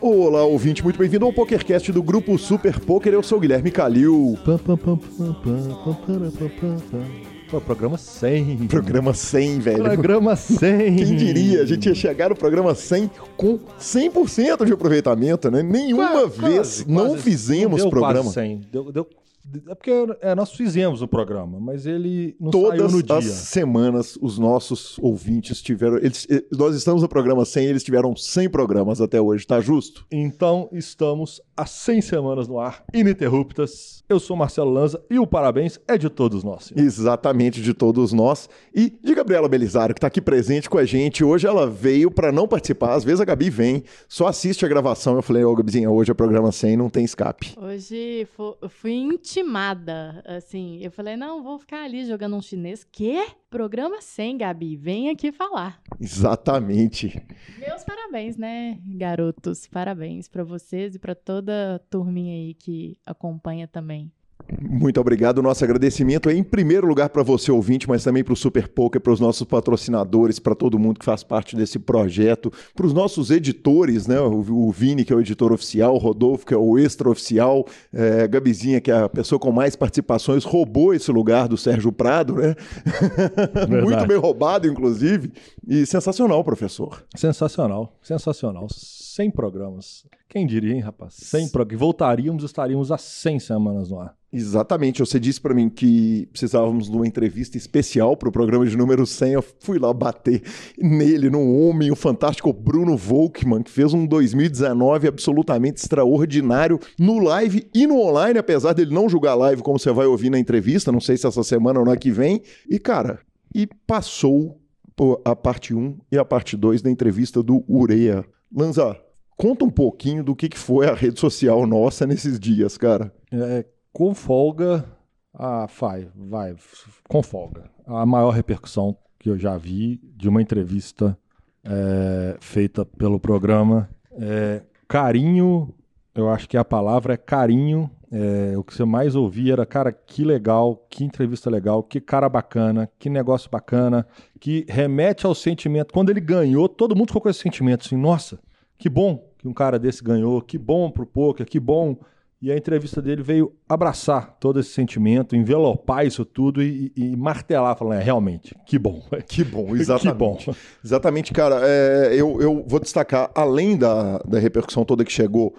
Olá, ouvinte, muito bem-vindo ao PokerCast do grupo Super Poker. Eu sou o Guilherme Calil. Pô, programa 100. Programa 100, velho. Programa 100. Quem diria? A gente ia chegar no programa 100 com 100% de aproveitamento, né? Nenhuma Quase, vez quase, não quase. fizemos Deu programa. Quase 100. Deu, deu- é porque é, nós fizemos o programa, mas ele não Todas saiu no dia. as semanas, os nossos ouvintes tiveram. Eles, eh, nós estamos no programa 100, eles tiveram 100 programas até hoje, tá justo? Então, estamos há 100 semanas no ar, ininterruptas. Eu sou Marcelo Lanza e o parabéns é de todos nós. senhor. Exatamente, de todos nós. E de Gabriela Belisário, que está aqui presente com a gente. Hoje ela veio para não participar. Às vezes a Gabi vem, só assiste a gravação. Eu falei, ô Gabizinha, hoje é programa 100, não tem escape. Hoje fui intimada, assim. Eu falei, não, vou ficar ali jogando um chinês. Quê? Programa 100, Gabi. Vem aqui falar. Exatamente. Meus parabéns, né, garotos? Parabéns pra vocês e pra toda a turminha aí que acompanha também. Muito obrigado. Nosso agradecimento é em primeiro lugar para você, ouvinte, mas também para o Super Poker, para os nossos patrocinadores, para todo mundo que faz parte desse projeto, para os nossos editores, né? O, o Vini, que é o editor oficial, o Rodolfo, que é o extra-oficial, é, Gabizinha, que é a pessoa com mais participações, roubou esse lugar do Sérgio Prado, né? Muito bem roubado, inclusive. E sensacional, professor. Sensacional, sensacional. 100 programas. Quem diria, hein, rapaz? 100 programas. Voltaríamos, estaríamos há 100 semanas no ar. Exatamente, você disse para mim que precisávamos de uma entrevista especial para o programa de número 100. Eu fui lá bater nele, no homem, o fantástico Bruno Volkmann, que fez um 2019 absolutamente extraordinário no live e no online, apesar dele não julgar live, como você vai ouvir na entrevista, não sei se essa semana ou na que vem. E, cara, e passou a parte 1 e a parte 2 da entrevista do Urea. Lanza, conta um pouquinho do que que foi a rede social nossa nesses dias, cara. É, com folga, ah, vai, vai, com folga. A maior repercussão que eu já vi de uma entrevista é, feita pelo programa. É, carinho, eu acho que a palavra é carinho. É, o que você mais ouvia era, cara, que legal, que entrevista legal, que cara bacana, que negócio bacana, que remete ao sentimento. Quando ele ganhou, todo mundo ficou com esse sentimento assim, nossa, que bom que um cara desse ganhou, que bom pro poker, que bom. E a entrevista dele veio abraçar todo esse sentimento, envelopar isso tudo e, e- martelar, falando, é, realmente, que bom. Que bom, exatamente. Que bom. Exatamente, cara. é, eu, eu vou destacar, além da, da repercussão toda que chegou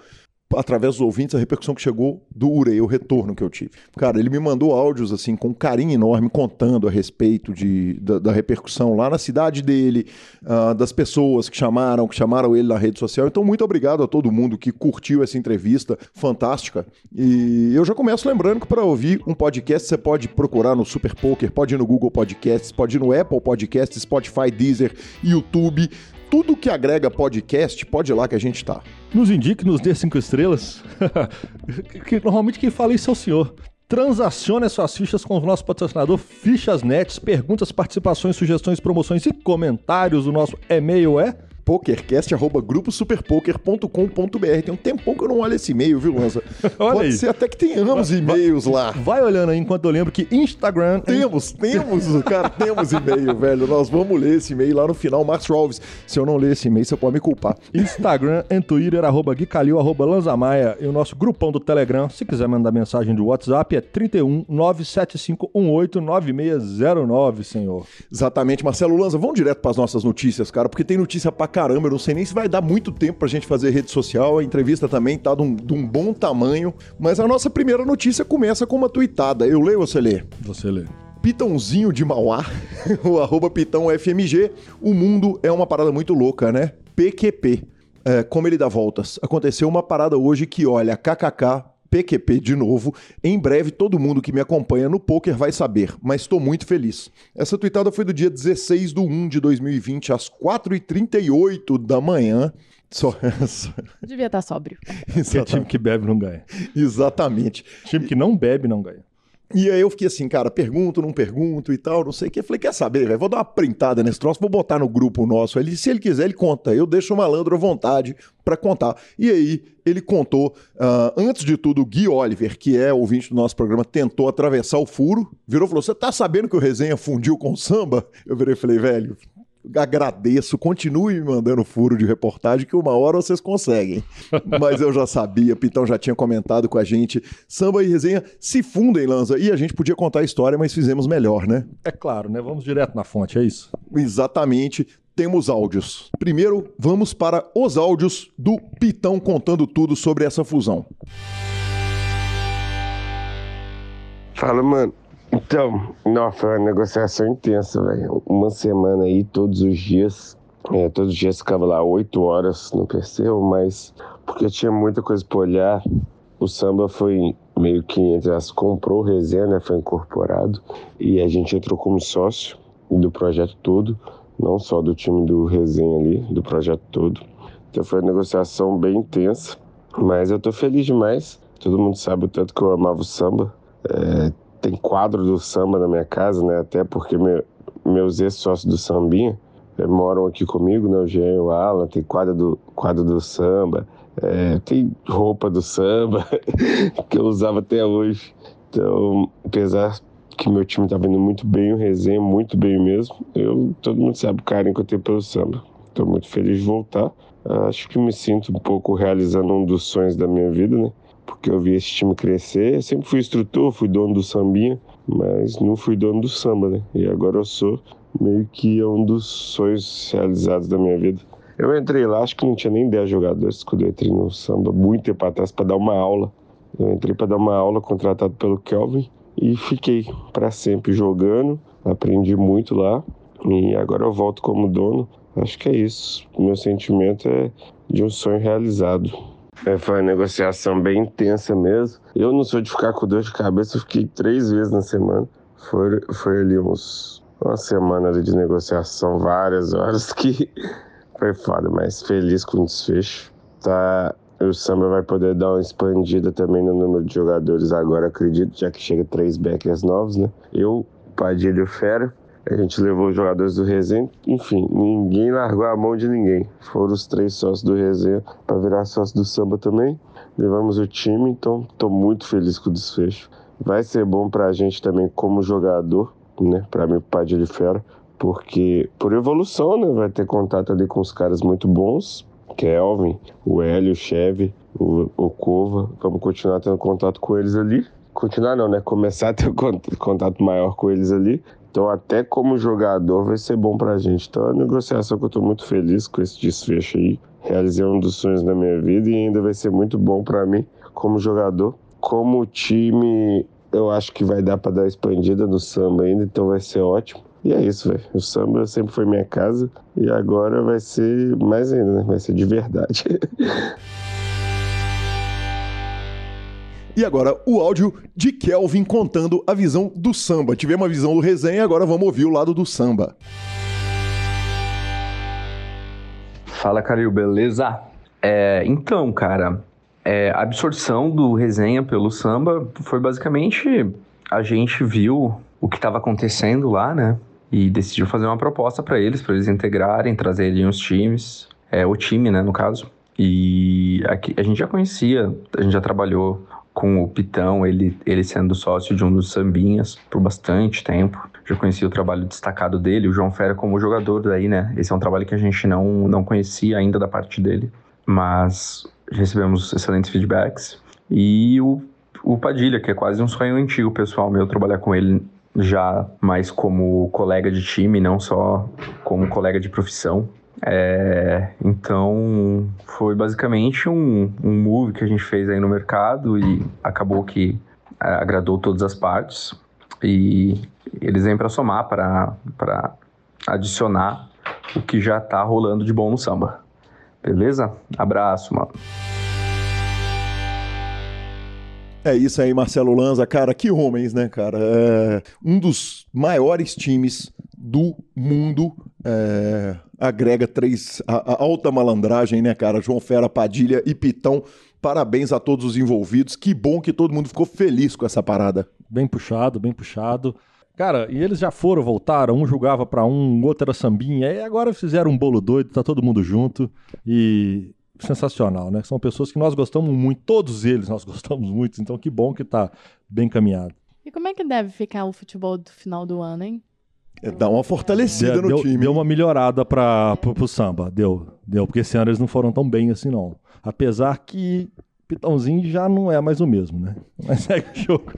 através dos ouvintes, a repercussão que chegou do Urei, o retorno que eu tive. Cara, ele me mandou áudios assim com um carinho enorme, contando a respeito de, da, da repercussão lá na cidade dele, ah, das pessoas que chamaram, que chamaram ele na rede social. Então, muito obrigado a todo mundo que curtiu essa entrevista fantástica. E eu já começo lembrando que para ouvir um podcast você pode procurar no Super Poker, pode ir no Google Podcasts, pode ir no Apple Podcasts, Spotify, Deezer, YouTube. Tudo que agrega podcast, pode ir lá que a gente tá. Nos indique, nos dê cinco estrelas. que, normalmente quem fala isso é o senhor. Transacione as suas fichas com o nosso patrocinador Fichas Nets. Perguntas, participações, sugestões, promoções e comentários. O nosso e-mail é pokercast.gruposuperpoker.com.br. Tem um tempão que eu não olho esse e-mail, viu, Lança? Olha Pode aí. ser até que tenhamos e-mails lá. Vai olhando aí enquanto eu lembro que Instagram. Temos, temos, cara, temos e-mail, velho. Nós vamos ler esse e-mail lá no final. Marcos Alves, se eu não ler esse e-mail, você pode me culpar. Instagram e Twitter, arroba Guicalil, arroba Lanzamaia. E o nosso grupão do Telegram, se quiser mandar mensagem de WhatsApp, é 31 97518 9609, senhor. Exatamente, Marcelo Lanza, vamos direto para as nossas notícias, cara, porque tem notícia pra caramba. Eu não sei nem se vai dar muito tempo pra gente fazer rede social. A entrevista também tá de um, de um bom tamanho. Mas a nossa primeira notícia começa com uma tuitada. Eu leio ou você lê? Você lê. Pitãozinho de Mauá, o arroba Pitão FMG. O mundo é uma parada muito louca, né? PQP. É, como ele dá voltas. Aconteceu uma parada hoje que, olha, kkk, PQP de novo. Em breve, todo mundo que me acompanha no poker vai saber, mas estou muito feliz. Essa tweetada foi do dia 16 de 1 de 2020, às 4h38 da manhã. Só, só- Devia estar sóbrio. Que é time que bebe não ganha. exatamente. Time que não bebe não ganha. E aí eu fiquei assim, cara, pergunto, não pergunto e tal, não sei o que. Falei, quer saber, velho? Vou dar uma printada nesse troço, vou botar no grupo nosso. Ele, se ele quiser, ele conta. Eu deixo o malandro à vontade para contar. E aí ele contou, uh, antes de tudo, o Gui Oliver, que é ouvinte do nosso programa, tentou atravessar o furo, virou e falou: Você tá sabendo que o resenha fundiu com o samba? Eu virei e falei, velho, agradeço, continue me mandando furo de reportagem que uma hora vocês conseguem. Mas eu já sabia, Pitão já tinha comentado com a gente. Samba e resenha se fundem, Lanza, e a gente podia contar a história, mas fizemos melhor, né? É claro, né? Vamos direto na fonte, é isso? Exatamente. Temos áudios. Primeiro, vamos para os áudios do Pitão contando tudo sobre essa fusão. Fala, mano. Então, não, foi uma negociação intensa, velho. Uma semana aí, todos os dias. É, todos os dias ficava lá oito horas no PCO, mas porque tinha muita coisa para olhar, o samba foi meio que entre as comprou resenha, né, foi incorporado e a gente entrou como sócio do projeto todo, não só do time do resenha ali, do projeto todo. Então foi uma negociação bem intensa, mas eu tô feliz demais. Todo mundo sabe o tanto que eu amava o samba. É, tem quadro do samba na minha casa, né? Até porque meu, meus ex-sócios do sambinha é, moram aqui comigo, né? O Jean e o Alan, tem quadro do, quadro do samba, é, tem roupa do samba que eu usava até hoje. Então, apesar que meu time tá vindo muito bem, o resenha muito bem mesmo, eu, todo mundo sabe o carinho que eu tenho pelo samba. Estou muito feliz de voltar. Acho que me sinto um pouco realizando um dos sonhos da minha vida, né? Porque eu vi esse time crescer. Eu sempre fui instrutor, fui dono do sambinha, mas não fui dono do samba, né? E agora eu sou meio que um dos sonhos realizados da minha vida. Eu entrei lá, acho que não tinha nem 10 jogadores quando eu entrei no samba, muito tempo atrás, para dar uma aula. Eu entrei para dar uma aula contratado pelo Kelvin e fiquei para sempre jogando, aprendi muito lá e agora eu volto como dono. Acho que é isso. Meu sentimento é de um sonho realizado. É, foi uma negociação bem intensa mesmo. Eu não sou de ficar com dor de cabeça, eu fiquei três vezes na semana. Foi, foi ali uns uma semana ali de negociação, várias horas que foi foda, mas feliz com o desfecho. Tá, o samba vai poder dar uma expandida também no número de jogadores agora, acredito, já que chega três backers novos, né? Eu, Padilha e o Fera. A gente levou os jogadores do Resenha, enfim, ninguém largou a mão de ninguém. Foram os três sócios do Resenha para virar sócio do samba também. Levamos o time, então estou muito feliz com o desfecho. Vai ser bom para a gente também como jogador, né? Para mim, Padre de Fera, porque por evolução, né? Vai ter contato ali com os caras muito bons, que é Elvin, o Hélio, o Cheve, o, o Cova. Vamos continuar tendo contato com eles ali. Continuar não, né? Começar a ter contato maior com eles ali. Então, até como jogador, vai ser bom pra gente. Então, é uma negociação que eu tô muito feliz com esse desfecho aí. Realizei um dos sonhos da minha vida e ainda vai ser muito bom para mim como jogador. Como time, eu acho que vai dar para dar expandida no samba ainda, então vai ser ótimo. E é isso, velho. O samba sempre foi minha casa e agora vai ser mais ainda, né? Vai ser de verdade. E agora o áudio de Kelvin contando a visão do samba. Tivemos a visão do resenha, agora vamos ouvir o lado do samba. Fala, Calil, beleza? É, então, cara, é, a absorção do resenha pelo samba foi basicamente a gente viu o que estava acontecendo lá, né? E decidiu fazer uma proposta para eles, para eles integrarem, trazerem os times, é, o time, né, no caso. E aqui, a gente já conhecia, a gente já trabalhou com o Pitão, ele, ele sendo sócio de um dos sambinhas por bastante tempo. Já conhecia o trabalho destacado dele, o João Fera como jogador daí, né? Esse é um trabalho que a gente não, não conhecia ainda da parte dele, mas recebemos excelentes feedbacks. E o, o Padilha, que é quase um sonho antigo pessoal meu, trabalhar com ele já mais como colega de time, não só como colega de profissão. É, então, foi basicamente um, um move que a gente fez aí no mercado e acabou que é, agradou todas as partes. E eles vêm para somar, para adicionar o que já tá rolando de bom no samba. Beleza? Abraço, mano. É isso aí, Marcelo Lanza. Cara, que homens, né, cara? É um dos maiores times do mundo. É, agrega três. A, a, alta malandragem, né, cara? João Fera, Padilha e Pitão. Parabéns a todos os envolvidos. Que bom que todo mundo ficou feliz com essa parada. bem puxado, bem puxado. Cara, e eles já foram, voltaram, um jogava pra um, o outro era sambinha, e agora fizeram um bolo doido, tá todo mundo junto, e sensacional, né? São pessoas que nós gostamos muito, todos eles nós gostamos muito, então que bom que tá bem caminhado. E como é que deve ficar o futebol do final do ano, hein? É, dá uma fortalecida no deu, time. deu uma melhorada pra, pro, pro samba, deu, deu, porque esse ano eles não foram tão bem assim não. Apesar que Pitãozinho já não é mais o mesmo, né? Mas segue o jogo.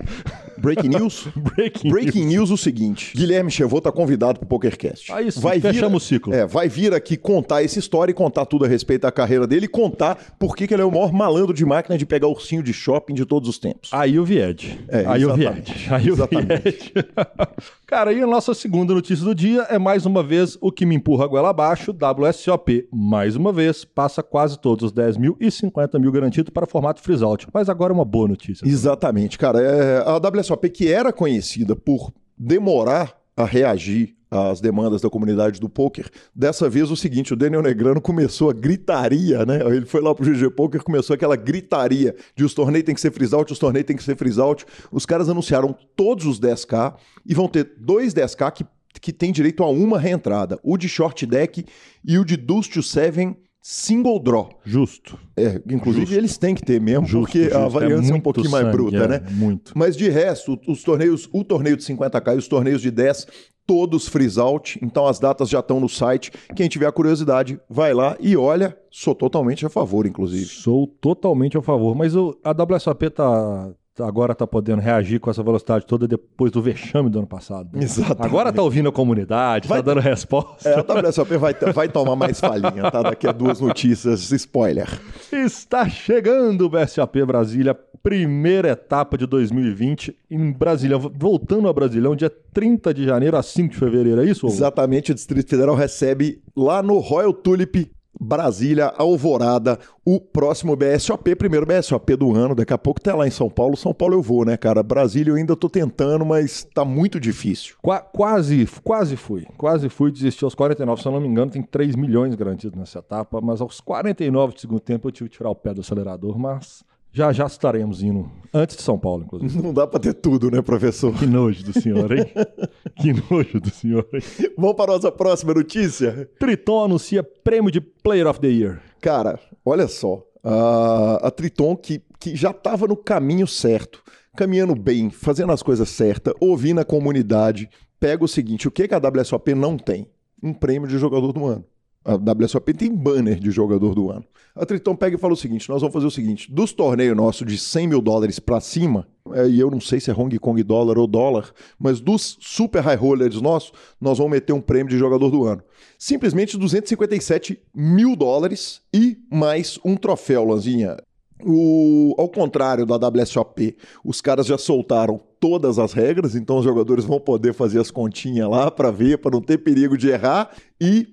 Breaking news? Breaking, Breaking news o seguinte: Guilherme Chevot tá convidado pro PokerCast. Ah, isso, vai vir, fechamos o ciclo. É, vai vir aqui contar essa história e contar tudo a respeito da carreira dele e contar por que que ele é o maior malandro de máquina de pegar ursinho de shopping de todos os tempos. Aí o Vied. É, Aí o. Vied. Aí o. Vied. Cara, e a nossa segunda notícia do dia é mais uma vez o que me empurra a goela abaixo, WSOP. Mais uma vez, passa quase todos os 10 mil e 50 mil garantidos para formato freeze out. Mas agora uma boa notícia. Exatamente, cara. É, a WSOP, que era conhecida por demorar a reagir às demandas da comunidade do poker, dessa vez o seguinte, o Daniel Negrano começou a gritaria, né? Ele foi lá pro GG Poker, começou aquela gritaria de os torneios tem que ser freeze out, os torneios tem que ser freeze out. Os caras anunciaram todos os 10k e vão ter dois 10k que, que tem direito a uma reentrada, o de short deck e o de deuce to seven single draw. Justo. É, inclusive eles têm que ter mesmo, Justo, porque a justo. variância é, um muito pouquinho mais sangue, bruta, é, né? Muito. Mas de resto, os torneios, o torneio de 50k e os torneios de 10, todos freeze out. Então as datas já estão no site. Quem tiver curiosidade, vai lá e olha. Sou totalmente a favor, inclusive. Sou totalmente a favor. Mas o, a WSOP tá- agora tá podendo reagir com essa velocidade toda depois do vexame do ano passado. né? Exatamente. Agora tá ouvindo a comunidade, Vai- tá dando resposta. É, a WSOP vai, vai tomar mais falinha, tá? Daqui a duas notícias, spoiler. Está chegando o BSAP Brasília, primeira etapa de 2020 em Brasília. Voltando a Brasília, dia 30 de janeiro a 5 de fevereiro, é isso? Hugo? Exatamente, o Distrito Federal recebe lá no Royal Tulip Brasília, Alvorada, o próximo BSOP, primeiro BSOP do ano. Daqui a pouco tá lá em São Paulo. São Paulo eu vou, né, cara? Brasília eu ainda tô tentando, mas tá muito difícil. Qua- quase, quase fui. Quase fui, desisti aos 49. Se eu não me engano, tem 3 milhões garantidos nessa etapa, mas aos 49 de segundo tempo eu tive que tirar o pé do acelerador, mas já já estaremos indo. Antes de São Paulo, inclusive. Não dá pra ter tudo, né, professor? Que nojo do senhor, hein? que nojo do senhor, hein? Vamos para a nossa próxima notícia? Triton anuncia prêmio de Player of the Year. Cara, olha só. A, a Triton, que, que já estava no caminho certo, caminhando bem, fazendo as coisas certas, ouvindo a comunidade, pega o seguinte: o que, que a WSOP não tem? Um prêmio de jogador do ano. A WSOP tem banner de jogador do ano. A Triton pega e fala o seguinte: nós vamos fazer o seguinte: dos torneios nossos de 100 mil dólares para cima, é, e eu não sei se é Hong Kong dólar ou dólar, mas dos super high rollers nossos, nós vamos meter um prêmio de jogador do ano. Simplesmente 257 mil dólares e mais um troféu, Lanzinha. O, ao contrário da WSOP, os caras já soltaram todas as regras, então os jogadores vão poder fazer as continhas lá para ver, para não ter perigo de errar. E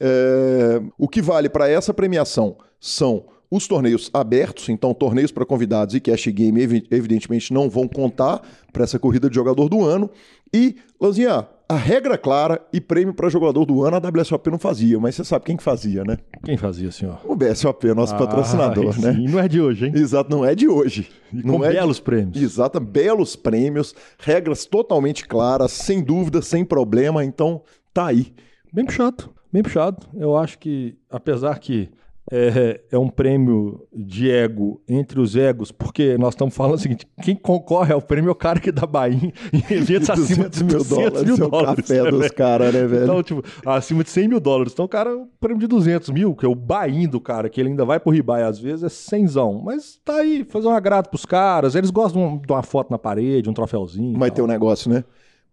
é, o que vale para essa premiação são os torneios abertos, então torneios para convidados e cash game, evi- evidentemente, não vão contar para essa corrida de jogador do ano. E, Lanzinha, a regra clara e prêmio para jogador do ano a WSOP não fazia, mas você sabe quem que fazia, né? Quem fazia, senhor? O BSOP, nosso patrocinador, Ah, né? Sim, não é de hoje, hein? Exato, não é de hoje. E não com é de- belos prêmios. Exato, belos prêmios, regras totalmente claras, sem dúvida, sem problema, então tá aí. Bem puxado, bem puxado. Eu acho que, apesar que é, é um prêmio de ego entre os egos, porque nós estamos falando o seguinte: quem concorre ao prêmio é o cara que dá bainha em eventos acima de 200 mil 200 dólares, mil é dólares. café né, dos caras, né, velho? Então, tipo, acima de 100 mil dólares. Então, o cara, o prêmio de 200 mil, que é o buy do cara, que ele ainda vai pro ribai às vezes, é 100 Mas tá aí, fazer um agrado pros caras. Eles gostam de uma foto na parede, um troféuzinho. Mas tal. tem um negócio, né?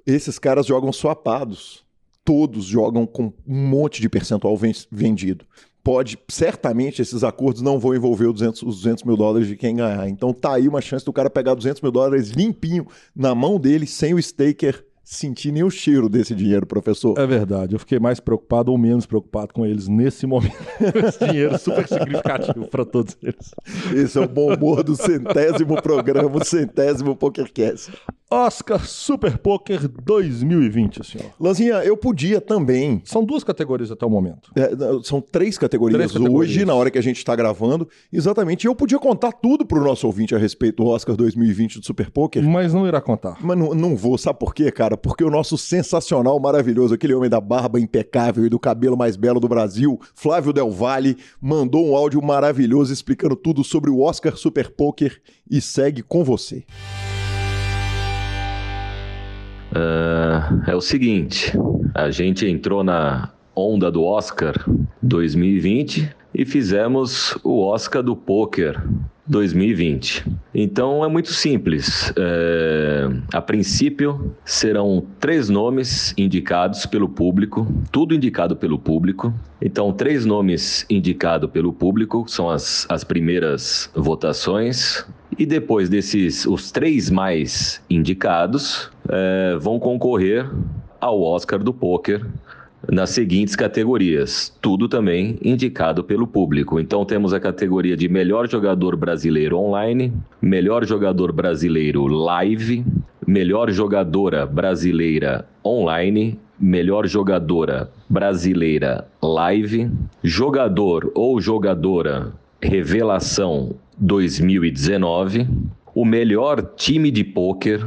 Esses caras jogam swapados. Todos jogam com um monte de percentual ven- vendido. Pode, certamente, esses acordos não vão envolver os 200, os 200 mil dólares de quem ganhar. Então tá aí uma chance do cara pegar 200 mil dólares limpinho na mão dele, sem o staker sentir nem o cheiro desse dinheiro, professor. É verdade, eu fiquei mais preocupado ou menos preocupado com eles nesse momento. Esse dinheiro super significativo para todos eles. Esse é o bom humor do centésimo programa, o centésimo PokerCast. Oscar Super Poker 2020, senhor. Lanzinha, eu podia também. São duas categorias até o momento. É, são três categorias, Três categorias. hoje, na hora que a gente está gravando. Exatamente. Eu podia contar tudo pro nosso ouvinte a respeito do Oscar 2020 do Super Poker. Mas não irá contar. Mas não, não vou, sabe por quê, cara? Porque o nosso sensacional, maravilhoso, aquele homem da barba impecável e do cabelo mais belo do Brasil, Flávio Del Valle, mandou um áudio maravilhoso explicando tudo sobre o Oscar Super Poker e segue com você. Ah, é o seguinte, a gente entrou na onda do Oscar 2020 e fizemos o Oscar do Poker 2020. Então é muito simples. É, a princípio serão três nomes indicados pelo público, tudo indicado pelo público. Então, três nomes indicados pelo público são as, as primeiras votações. E depois desses, os três mais indicados é, vão concorrer ao Oscar do Poker nas seguintes categorias, tudo também indicado pelo público. Então temos a categoria de melhor jogador brasileiro online, melhor jogador brasileiro live, melhor jogadora brasileira online, melhor jogadora brasileira live, jogador ou jogadora revelação 2019, o melhor time de pôquer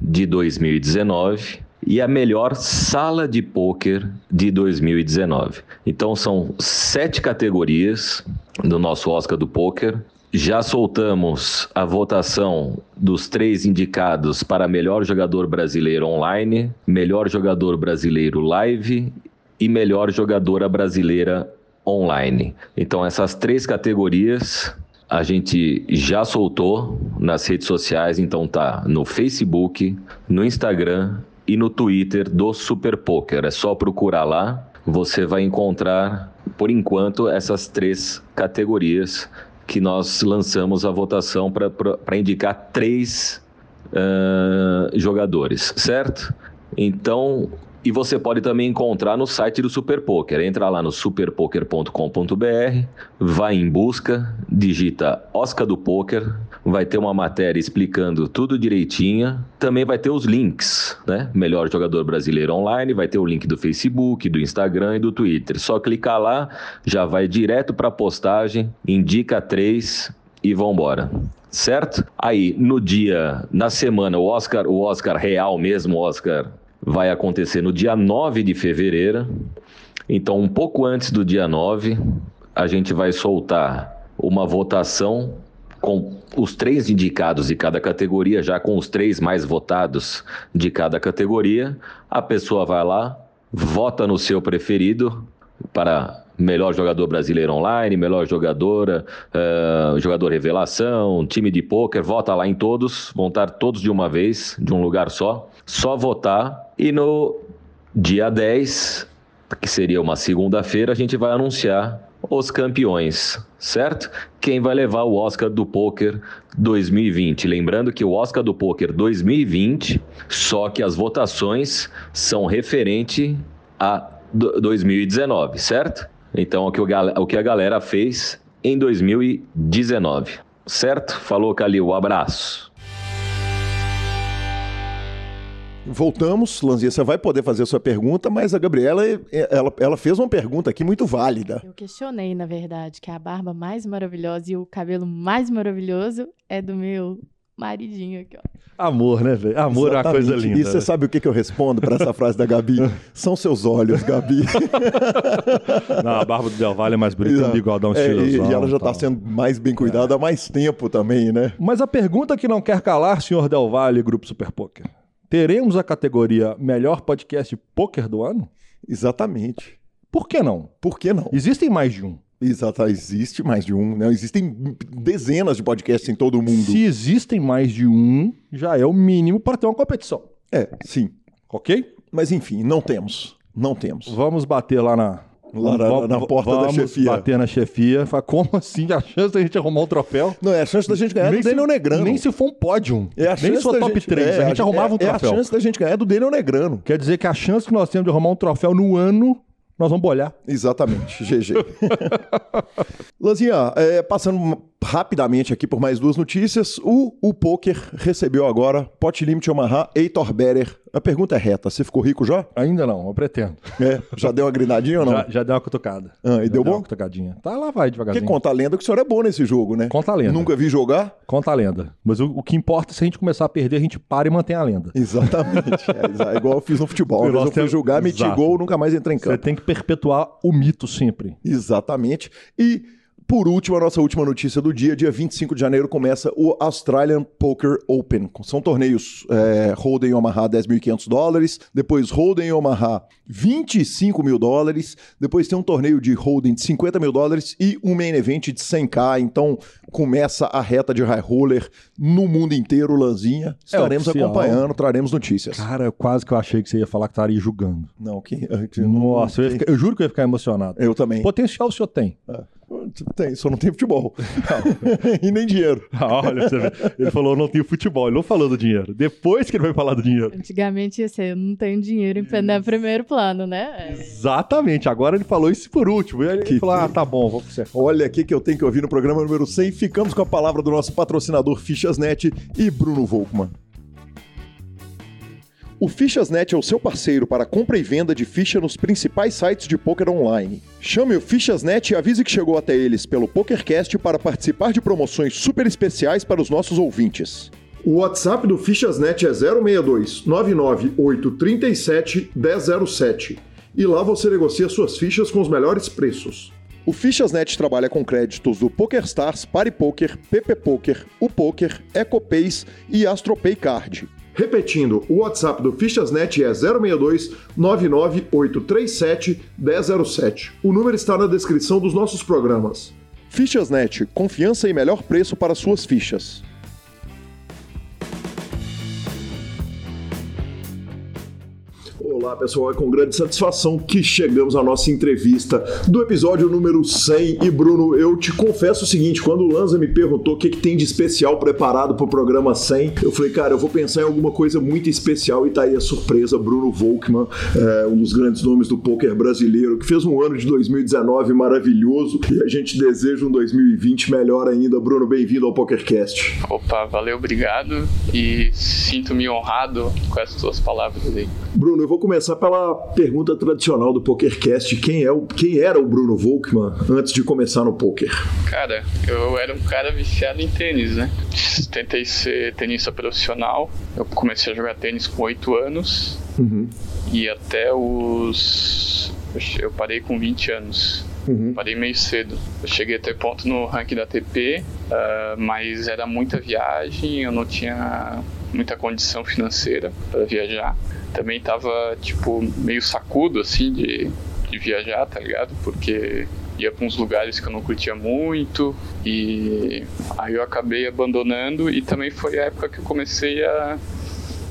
de 2019 e a melhor sala de pôquer de 2019. Então são sete categorias do nosso Oscar do Pôquer. Já soltamos a votação dos três indicados para melhor jogador brasileiro online, melhor jogador brasileiro live e melhor jogadora brasileira online. Então essas três categorias a gente já soltou nas redes sociais, então tá no Facebook, no Instagram e no Twitter do Super Poker. É só procurar lá, você vai encontrar, por enquanto, essas três categorias que nós lançamos a votação para indicar três uh, jogadores, certo? Então, e você pode também encontrar no site do Super Poker. Entra lá no superpoker.com.br, vai em busca, digita Oscar do Poker, vai ter uma matéria explicando tudo direitinho. Também vai ter os links, né? Melhor jogador brasileiro online, vai ter o link do Facebook, do Instagram e do Twitter. Só clicar lá, já vai direto para a postagem, indica três e vambora certo? Aí, no dia, na semana, o Oscar, o Oscar real mesmo, o Oscar vai acontecer no dia 9 de fevereiro. Então, um pouco antes do dia 9, a gente vai soltar uma votação com os três indicados de cada categoria, já com os três mais votados de cada categoria. A pessoa vai lá, vota no seu preferido para melhor jogador brasileiro online, melhor jogadora, uh, jogador revelação, time de pôquer, vota lá em todos, vão estar todos de uma vez, de um lugar só. Só votar e no dia 10, que seria uma segunda-feira, a gente vai anunciar os campeões, certo? Quem vai levar o Oscar do Poker 2020. Lembrando que o Oscar do Poker 2020, só que as votações são referente a 2019, certo? Então, o que, a galera fez em 2019, certo? Falou, Calil, abraço. Voltamos, Lanzinha, você vai poder fazer a sua pergunta, mas a Gabriela, ela, ela fez uma pergunta aqui muito válida. Eu questionei, na verdade, que a barba mais maravilhosa e o cabelo mais maravilhoso é do meu maridinho aqui, ó. Amor, né, velho? Amor Exatamente. é uma coisa linda. E você né? sabe o que, que eu respondo para essa frase da Gabi? São seus olhos, Gabi. Não, a barba do Del Valle é mais bonita, um bigodão é, E ela já está sendo mais bem cuidada é. há mais tempo também, né? Mas a pergunta que não quer calar, senhor Del Valle, Grupo Super Poker. Teremos a categoria Melhor Podcast Poker do ano? Exatamente. Por que não? Por que não? Existem mais de um. Exato, existe mais de um, né? Existem dezenas de podcasts em todo o mundo. Se existem mais de um, já é o mínimo para ter uma competição. É, sim. Ok? Mas enfim, não temos. Não temos. Vamos bater lá na, Lá na, na porta vamos da chefia. bater na chefia. Fala, como assim? A chance da gente arrumar um troféu? Não, é a chance da gente ganhar nem do Daniel Negrano. Nem se for um pódio. É a nem se for top gente, 3. É, a gente arrumava é, um troféu. É a chance da gente ganhar do Daniel Negrano. Quer dizer que a chance que nós temos de arrumar um troféu no ano nós vamos bolhar. Exatamente, GG. Lanzinha, é, passando rapidamente aqui por mais duas notícias. O, o Poker recebeu agora Pot Limit Omaha, Heitor Berer. A pergunta é reta: você ficou rico já? Ainda não, eu pretendo. É, já deu uma grinadinha ou não? Já, já deu uma cutucada. Ah, e Já deu Uma bom? cutucadinha. Tá lá, vai Porque devagarzinho. conta a lenda que o senhor é bom nesse jogo, né? Conta a lenda. Nunca vi jogar? Conta a lenda. Mas o, o que importa é se a gente começar a perder, a gente para e mantém a lenda. Exatamente. É, é igual eu fiz no futebol. Uma eu fui jogar, meti Exato. gol, nunca mais entrei em Você campo. tem que perpetuar o mito sempre. Exatamente. E, por último, a nossa última notícia do dia, dia 25 de janeiro, começa o Australian Poker Open. São torneios é, Holden Omaha 10.500 dólares, depois Holden Omaha 25 mil dólares, depois tem um torneio de Holden de 50 mil dólares e um main event de 100k. Então começa a reta de high roller no mundo inteiro, Lanzinha. Estaremos oficial. acompanhando, traremos notícias. Cara, quase que eu achei que você ia falar que estaria julgando. Não, que, que Nossa, eu, ficar- eu juro que eu ia ficar emocionado. eu também. Potencial o senhor tem. Tem, só não tem futebol. e nem dinheiro. Ah, olha, você vê. ele falou não tenho futebol, ele não falou do dinheiro. Depois que ele vai falar do dinheiro. Antigamente ia ser, eu não tenho dinheiro em em primeiro plano, né? É. Exatamente, agora ele falou isso por último. E aí ele Que falou: ah, tá bom, vou pro você. Olha aqui que eu tenho que ouvir no programa número 100. Ficamos com a palavra do nosso patrocinador Fichasnet e Bruno Volkmann. O Fichasnet é o seu parceiro para compra e venda de ficha nos principais sites de poker online. Chame o Fichasnet e avise que chegou até eles pelo PokerCast para participar de promoções super especiais para os nossos ouvintes. O WhatsApp do Fichasnet é 062 99837 1007 e lá você negocia suas fichas com os melhores preços. O Fichasnet trabalha com créditos do PokerStars, PariPoker, PP Poker, o Poker, EcoPays e AstroPay Card. Repetindo, o WhatsApp do Fichasnet é 062 99837 1007. O número está na descrição dos nossos programas. Fichasnet, confiança e melhor preço para suas fichas. Olá pessoal, é com grande satisfação que chegamos à nossa entrevista do episódio número 100. E Bruno, eu te confesso o seguinte: quando o Lanza me perguntou o que, que tem de especial preparado para o programa 100, eu falei, cara, eu vou pensar em alguma coisa muito especial. E tá aí a surpresa: Bruno Volkmann, é, um dos grandes nomes do poker brasileiro, que fez um ano de 2019 maravilhoso e a gente deseja um 2020 melhor ainda. Bruno, bem-vindo ao PokerCast. Opa, valeu, obrigado e sinto-me honrado com essas suas palavras aí. Bruno, eu vou começar pela pergunta tradicional do PokerCast. Quem, é o, quem era o Bruno Volkmann antes de começar no poker? Cara, eu era um cara viciado em tênis, né? Tentei ser tenista profissional. Eu comecei a jogar tênis com 8 anos Uhum, e até os. Eu parei com 20 anos. uhum. Parei meio cedo. Eu cheguei a ter ponto no ranking da ATP, ah, mas era muita viagem, eu não tinha muita condição financeira para viajar. Também tava, tipo, meio sacudo, assim, de, de viajar, tá ligado? Porque ia para uns lugares que eu não curtia muito e aí eu acabei abandonando e também foi a época que eu comecei a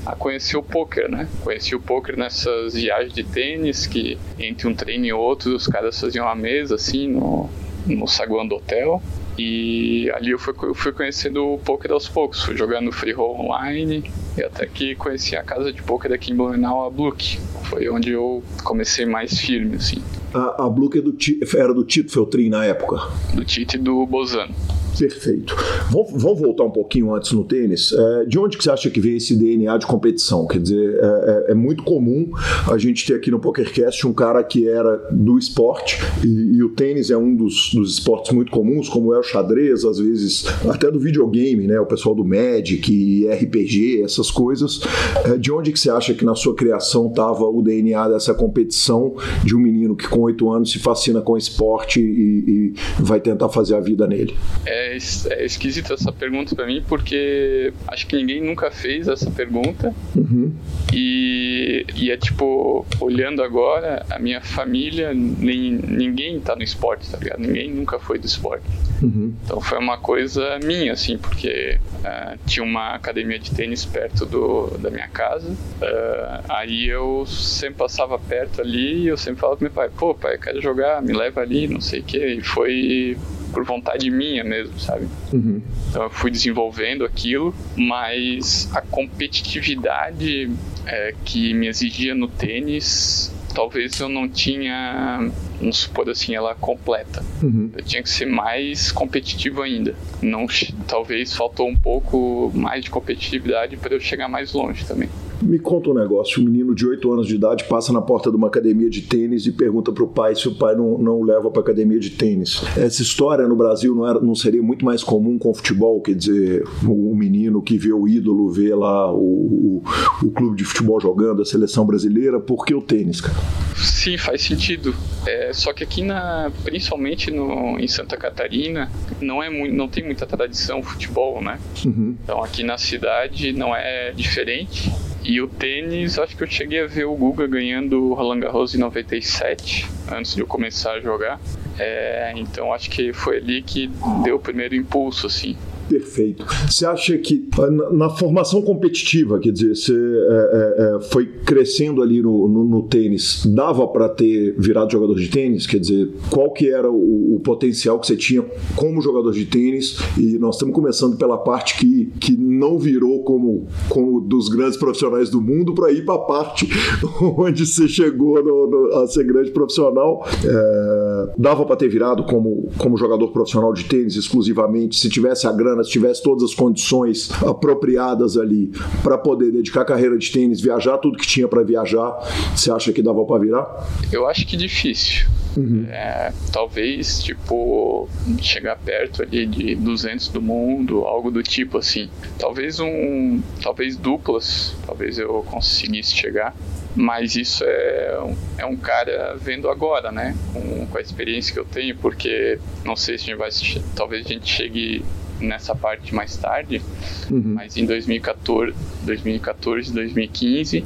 a conhecer o poker, né? Conheci o poker nessas viagens de tênis que entre um treino e outro os caras faziam uma mesa assim no, no saguão do hotel. E ali eu fui, eu fui conhecendo o poker aos poucos, fui jogando free roll online e até que conheci a casa de poker aqui em Blumenau, a Bluke. Foi onde eu comecei mais firme, assim, A, a Blue é do, era do Tito Feltrin na época. do Tite e do Bozano. Perfeito. Vamos, vamos voltar um pouquinho antes no tênis. É, de onde que você acha que veio esse DNA de competição? Quer dizer, é, é- é muito comum a gente ter aqui no PokerCast um cara que era do esporte e, e o tênis é um dos, dos esportes muito comuns, como é o xadrez, às vezes até do videogame, né? O pessoal do Magic RPG, essas coisas. É, de onde que você acha que na sua criação estava o DNA dessa competição de um menino que com oito anos se fascina com esporte e, e vai tentar fazer a vida nele? É, es- é esquisita essa pergunta pra mim porque acho que ninguém nunca fez essa pergunta. Uhum. E, e é tipo, olhando agora, a minha família, nem, ninguém tá no esporte, tá ligado? Ninguém nunca foi do esporte. Uhum. Então foi uma coisa minha, assim, porque ah, tinha uma academia de tênis perto do, da minha casa. Ah, aí eu sempre passava perto ali e eu sempre falava pro meu pai, pô, pai, quero jogar, me leva ali, não sei o quê. E foi por vontade minha mesmo, sabe? Uhum. Então eu fui desenvolvendo aquilo, mas a competitividade é, que me exigia no tênis talvez eu não tinha, vamos supor assim, ela completa. Uhum. Eu tinha que ser mais competitivo ainda. Não, talvez faltou um pouco mais de competitividade para eu chegar mais longe também. Me conta um negócio: um menino de 8 anos de idade passa na porta de uma academia de tênis e pergunta para o pai se o pai não, não o leva para academia de tênis. Essa história no Brasil não, era, não seria muito mais comum com o futebol? Quer dizer, um menino que vê o ídolo, vê lá o, o, o, clube de futebol jogando, a seleção brasileira, por que o tênis, cara? Sim, faz sentido. É, só que aqui, na, principalmente no, em Santa Catarina, não, é muito, não tem muita tradição futebol, né? Uhum. Então aqui na cidade não é diferente. E o tênis, acho que eu cheguei a ver o Guga ganhando o Roland Garros em 97, antes de eu começar a jogar. É, então acho que foi ali que deu o primeiro impulso, assim perfeito. Você acha que na, na formação competitiva, quer dizer, você é, é, é foi crescendo ali no, no, no tênis, dava para ter virado jogador de tênis? Quer dizer, qual que era o, o, potencial que você tinha como jogador de tênis? E nós estamos começando pela parte que, que não virou como, como dos grandes profissionais do mundo para ir para a parte onde você chegou no, a ser grande profissional. É, dava para ter virado como, como jogador profissional de tênis exclusivamente se tivesse a grana grana, se tivesse todas as condições apropriadas ali para poder dedicar a carreira de tênis, viajar tudo que tinha para viajar, você acha que dava para virar? Eu acho que difícil. Uhum. É, talvez, tipo, chegar perto ali de 200 do mundo, algo do tipo assim. Talvez um, talvez duplas, talvez eu conseguisse chegar. Mas isso é, é um cara vendo agora, né? Com, com a experiência que eu tenho, porque não sei se a gente vai. Talvez a gente chegue nessa parte mais tarde, uhum. mas em 2014, 2014 2015, uh,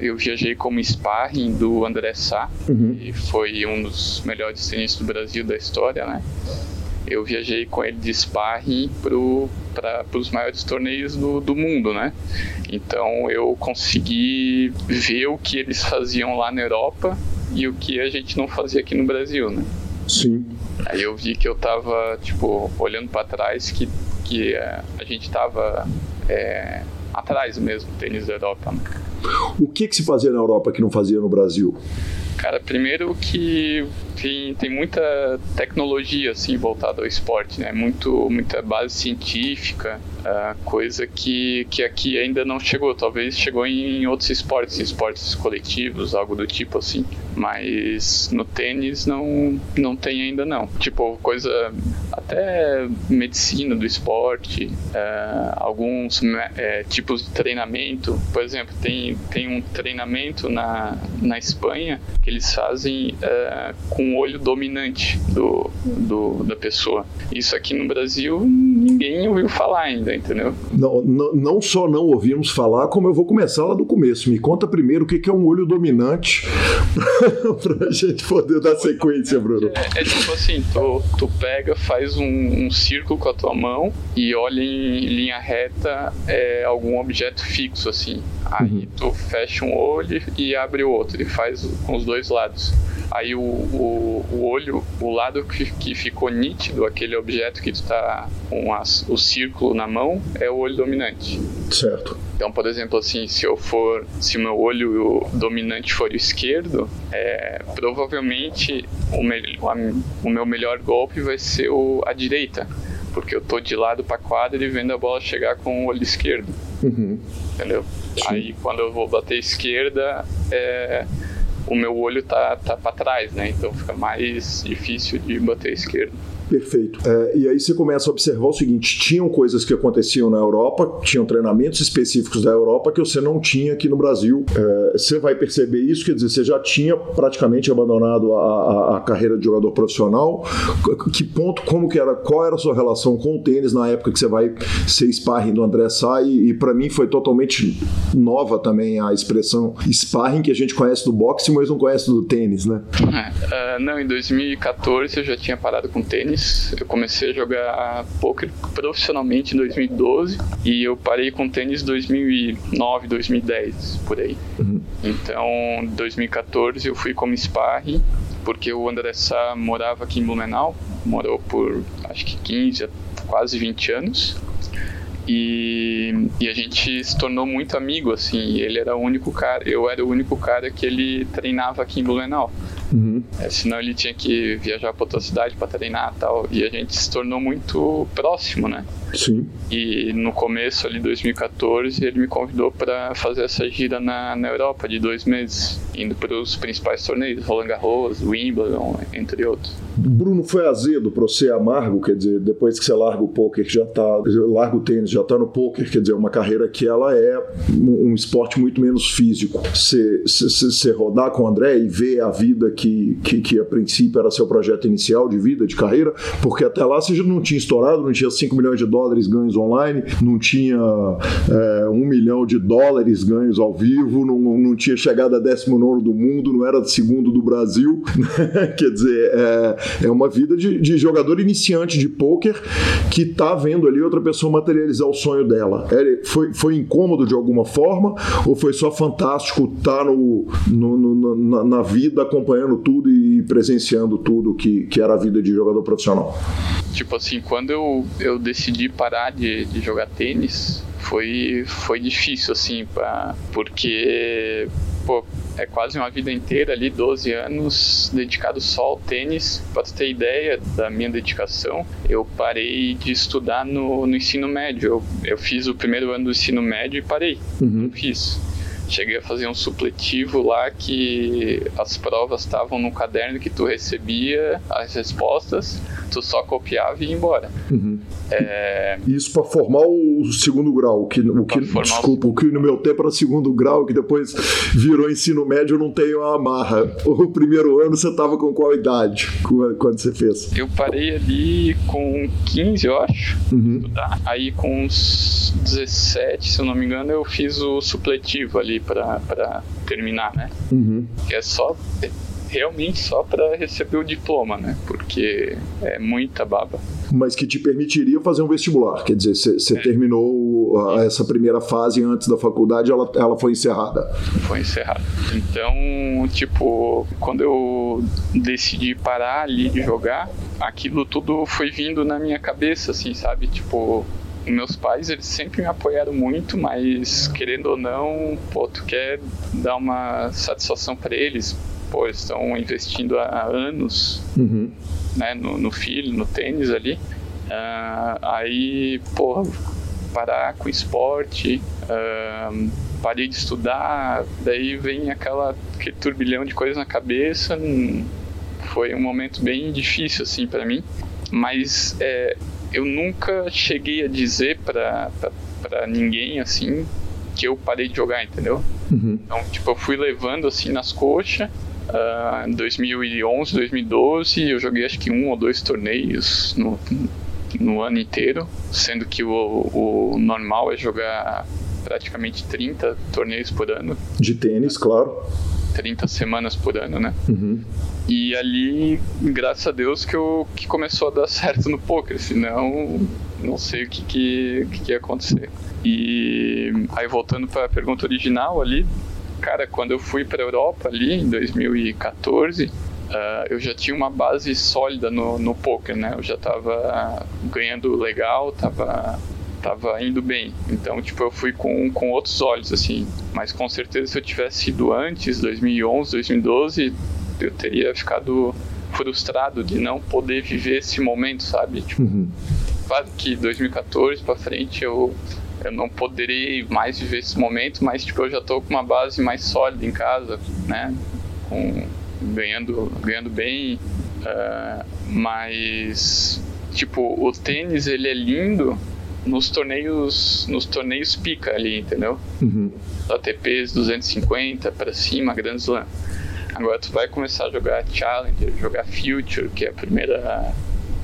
eu viajei como sparring do André Sá, uhum. que foi um dos melhores tenistas do Brasil da história, né? Eu viajei com ele de sparring para os maiores torneios do, do mundo, né? Então eu consegui ver o que eles faziam lá na Europa e o que a gente não fazia aqui no Brasil, né? Sim. Aí eu vi que eu tava, tipo, olhando para trás, que, que é, a gente tava é, atrás mesmo, tênis da Europa. Né? O que, que se fazia na Europa que não fazia no Brasil? Cara, primeiro que tem, tem muita tecnologia assim voltada ao esporte, né? Muito, muita base científica, uh, coisa que, que aqui ainda não chegou. Talvez chegou em outros esportes, esportes coletivos, algo do tipo assim. Mas no tênis não, não tem ainda não. Tipo, coisa até medicina do esporte, uh, alguns uh, tipos de treinamento. Por exemplo, tem, tem um treinamento na, na Espanha que eles fazem uh, com o olho dominante do, do, da pessoa. Isso aqui no Brasil ninguém ouviu falar ainda, entendeu? Não, não, não só não ouvimos falar, como eu vou começar lá do começo. Me conta primeiro o que é um olho dominante pra gente poder dar sequência, Bruno. É, é tipo assim, tu, tu pega, faz um, um, círculo com a tua mão e olha em linha reta é, algum objeto fixo, assim. Aí uhum. tu fecha um olho e abre o outro, e faz com os dois lados. Aí o, o, o olho, o lado que, que ficou nítido, aquele objeto que está com as, o círculo na mão, é o olho dominante. Certo. Então, por exemplo, assim, se eu for, se meu olho dominante for o é, provavelmente o, me, o meu melhor golpe vai ser o, a direita, porque eu tô de lado para quadra e vendo a bola chegar com o olho esquerdo. Uhum. Entendeu? Sim. Aí quando eu vou bater esquerda, é, o meu olho tá, tá para trás, né? Então fica mais difícil de bater esquerda. Perfeito. É, e aí você começa a observar o seguinte: tinham coisas que aconteciam na Europa, tinham treinamentos específicos da Europa que você não tinha aqui no Brasil. É, você vai perceber isso, quer dizer, você já tinha praticamente abandonado a, a, a, carreira de jogador profissional. Que ponto, como que era, qual era a sua relação com o tênis na época que você vai ser sparring do André Sá? E, e para mim foi totalmente nova também a expressão sparring que a gente conhece do boxe, mas não conhece do tênis, né? Uh, não, em 2014 eu já tinha parado com tênis tênis. Eu comecei a jogar poker profissionalmente em 2012 e eu parei com tênis em 2009, 2010, por aí. Uhum. Então, em 2014 eu fui como sparring porque o André Sá morava aqui em Blumenau, morou por acho que 15, quase 20 anos. E, e a gente se tornou muito amigo, assim. Ele era o único cara, eu era o único cara que ele treinava aqui em Blumenau. Uhum. É, senão ele tinha que viajar para outra cidade para treinar e tal. E a gente se tornou muito próximo, né? Sim. E no começo ali, 2014, ele me convidou para fazer essa gira na, na Europa de dois meses, indo para os principais torneios, Roland Garros, Wimbledon, entre outros. Bruno, foi azedo para você amargo, quer dizer, depois que você larga o poker, já tá, larga o tênis, já tá no poker, quer dizer, uma carreira que ela é um, um esporte muito menos físico. Você rodar com o André e ver a vida que, que, que a princípio era seu projeto inicial de vida, de carreira, porque até lá você não tinha estourado, não tinha 5 milhões de dólares ganhos online, não tinha é, 1 milhão de dólares ganhos ao vivo, não, não tinha chegado a 19 do mundo, não era segundo do Brasil, quer dizer, é, é uma vida de, de jogador iniciante de pôquer que tá vendo ali outra pessoa materializar o sonho dela. É, foi, foi incômodo de alguma forma ou foi só fantástico estar tá no, no, no na, na, vida acompanhando tudo e presenciando tudo que, que era a vida de jogador profissional? Tipo assim, quando eu, eu decidi parar de, de jogar tênis, foi, foi difícil, assim, pra, porque pô, é quase uma vida inteira ali, 12 anos, dedicado só ao tênis. Para ter ideia da minha dedicação, eu parei de estudar no, no ensino médio. Eu, eu fiz o primeiro ano do ensino médio e parei. Uhum. Não fiz. Cheguei a fazer um supletivo lá que as provas estavam no caderno que tu recebia as respostas, tu só copiava e ia embora. Uhum. É... Isso para formar o segundo grau, que, o que desculpa, o... o que no meu tempo era segundo grau, que depois virou ensino médio, eu não tenho a amarra. O primeiro ano você tava com qual idade quando você fez? Eu parei ali com 15, eu acho. Uhum. Aí com uns 17, se eu não me engano, eu fiz o supletivo ali para terminar, né? Uhum. Que é só realmente só para receber o diploma, né? Porque é muita baba. Mas que te permitiria fazer um vestibular, quer dizer, você é. terminou a, essa primeira fase antes da faculdade, ela, ela foi encerrada. Foi encerrada. Então, tipo, quando eu decidi parar ali de jogar, aquilo tudo foi vindo na minha cabeça, assim, sabe? Tipo, meus pais, eles sempre me apoiaram muito, mas querendo ou não, pô, tu quer dar uma satisfação para eles. Pô, estão investindo há anos uhum. né, no, no, filho, no tênis ali. Uh, aí, pô, parar com esporte, uh, parei de estudar, daí vem aquela, aquele turbilhão de coisas na cabeça. Foi um momento bem difícil, assim, para mim. Mas é, eu nunca cheguei a dizer pra ninguém assim que eu parei de jogar, entendeu? Uhum. Então, tipo, eu fui levando assim nas coxas. Uh, em 2011, 2012, eu joguei acho que um ou dois torneios no, no ano inteiro, sendo que o, o normal é jogar praticamente 30 torneios por ano. De tênis, claro. 30 semanas por ano, né? Uhum. E ali, graças a Deus, que, eu, que começou a dar certo no poker, senão não sei o que, que, que ia acontecer. E aí, voltando para a pergunta original ali, cara, quando eu fui para Europa ali em 2014, uh, ah, eu já tinha uma base sólida no, no poker, né? Eu já estava ganhando legal, estava tava indo bem. Então, tipo, eu fui com, com outros olhos, assim. Mas com certeza se eu tivesse ido antes, 2011, 2012, eu teria ficado frustrado de não poder viver esse momento, sabe? Tipo, uhum. claro que 2014 para frente eu eu não poderei mais viver esse momento, mas tipo eu já tô com uma base mais sólida em casa, né? Com ganhando ganhando bem, uh, mas tipo o tênis ele é lindo nos torneios nos torneios pica ali, entendeu? Uhum. ATPs 250 para cima, Grand Slam. Agora tu vai começar a jogar Challenger, jogar Future, que é a primeira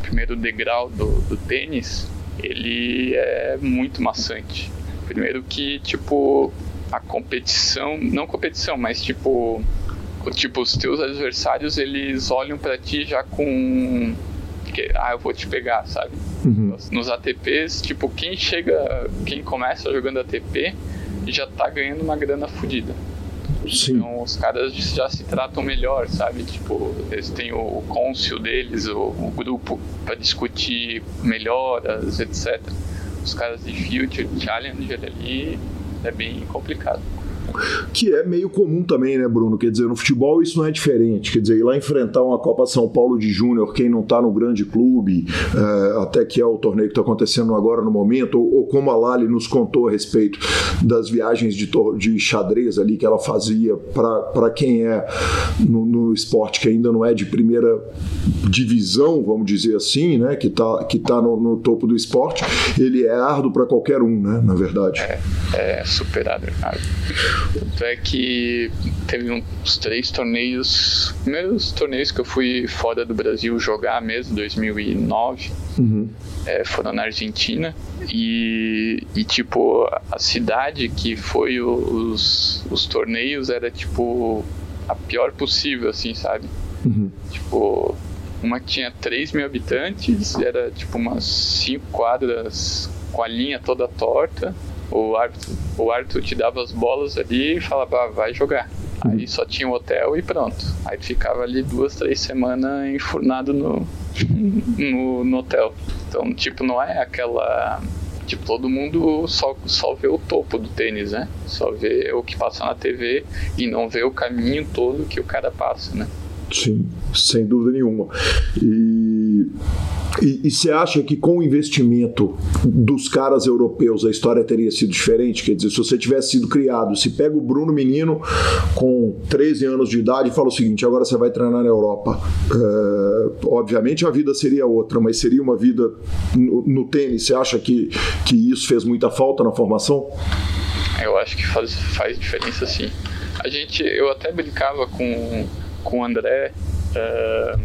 primeiro degrau do, do tênis, ele é muito maçante. Primeiro que, tipo, a competição, não competição, mas tipo, tipo os teus adversários, eles olham para ti já com que, ah, eu vou te pegar, sabe? Uhum. Nos ATPs, tipo, quem chega, quem começa jogando ATP já tá ganhando uma grana fodida. Sim. Então os caras já se tratam melhor, sabe? Tipo, eles têm o cônsul deles, o, o grupo para discutir melhoras, etc. os caras de Future Challenger ali, é bem complicado que é meio comum também, né, Bruno? Quer dizer, no futebol isso não é diferente. Quer dizer, ir lá enfrentar uma Copa São Paulo de Júnior, quem não está no grande clube, é, até que é o torneio que está acontecendo agora no momento, ou, ou, como a Lali nos contou a respeito das viagens de, de xadrez ali que ela fazia para quem é no, no, esporte que ainda não é de primeira divisão, vamos dizer assim, né, que está que tá no, no topo do esporte, ele é árduo para qualquer um, né, na verdade. É, é super árduo. Tanto é que teve uns três torneios, primeiros torneios que eu fui fora do Brasil jogar mesmo, 2009, uhum. é, foram na Argentina. E, e, tipo, a cidade que foi os, os torneios era, tipo, a pior possível, assim, sabe? Uhum. Tipo, uma que tinha 3 mil habitantes, era, tipo, umas 5 quadras com a linha toda torta o árbitro, o árbitro te dava as bolas ali e falava, ah, vai jogar. Aí só tinha um hotel e pronto. Aí ficava ali duas, três semanas enfurnado no, no, no, hotel. Então, tipo, não é aquela. Tipo, todo mundo só, só vê o topo do tênis, né? Só vê o que passa na TV e não vê o caminho todo que o cara passa, né? Sim, sem dúvida nenhuma. E e você acha que com o investimento dos caras europeus a história teria sido diferente? Quer dizer, se você tivesse sido criado, se pega o Bruno Menino com 13 anos de idade e fala o seguinte: agora você vai treinar na Europa. É, obviamente a vida seria outra, mas seria uma vida no, no tênis. Você acha que, que isso fez muita falta na formação? Eu acho que faz, faz diferença sim. A gente, eu até brincava com, com o André, uh,